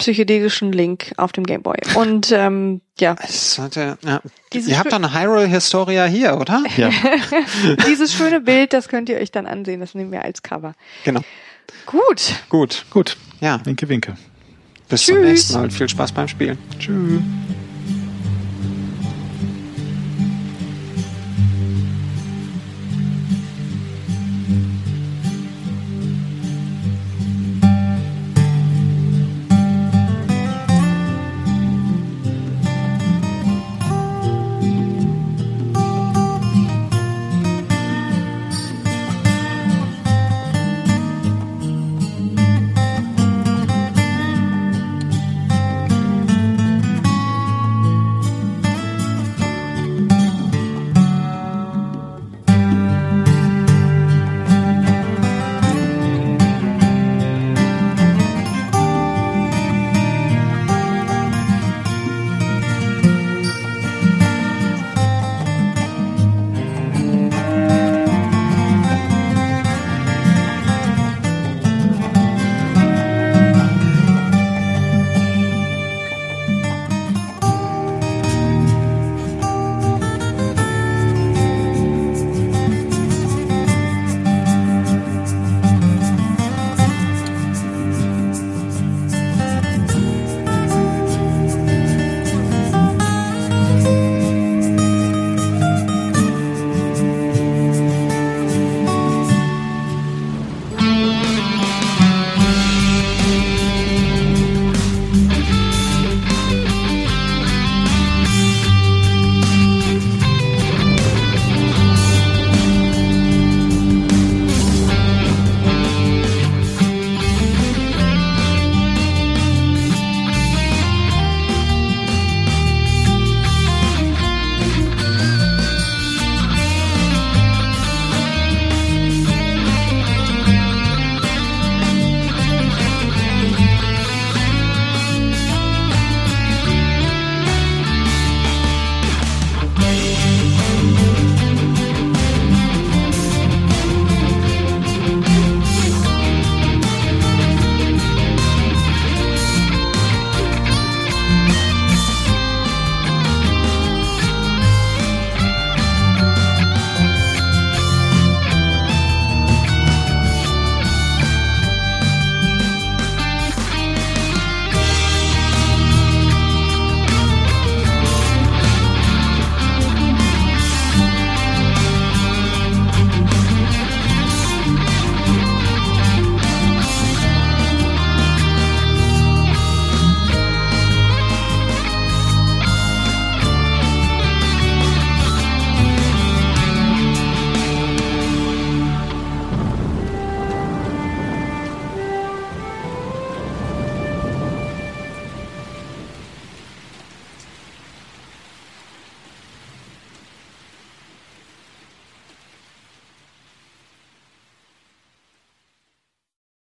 psychedelischen Link auf dem Gameboy. Und ähm, ja, Es sollte, ja. Ihr habt eine Hyrule Historia hier, oder? ja, [laughs] dieses schöne Bild, das könnt ihr euch dann ansehen. Das nehmen wir als Cover. Genau. Gut. Gut. gut. Ja. Winke, winke. Bis zum Tschüss. nächsten Mal. Viel Spaß beim Spielen. Tschüss.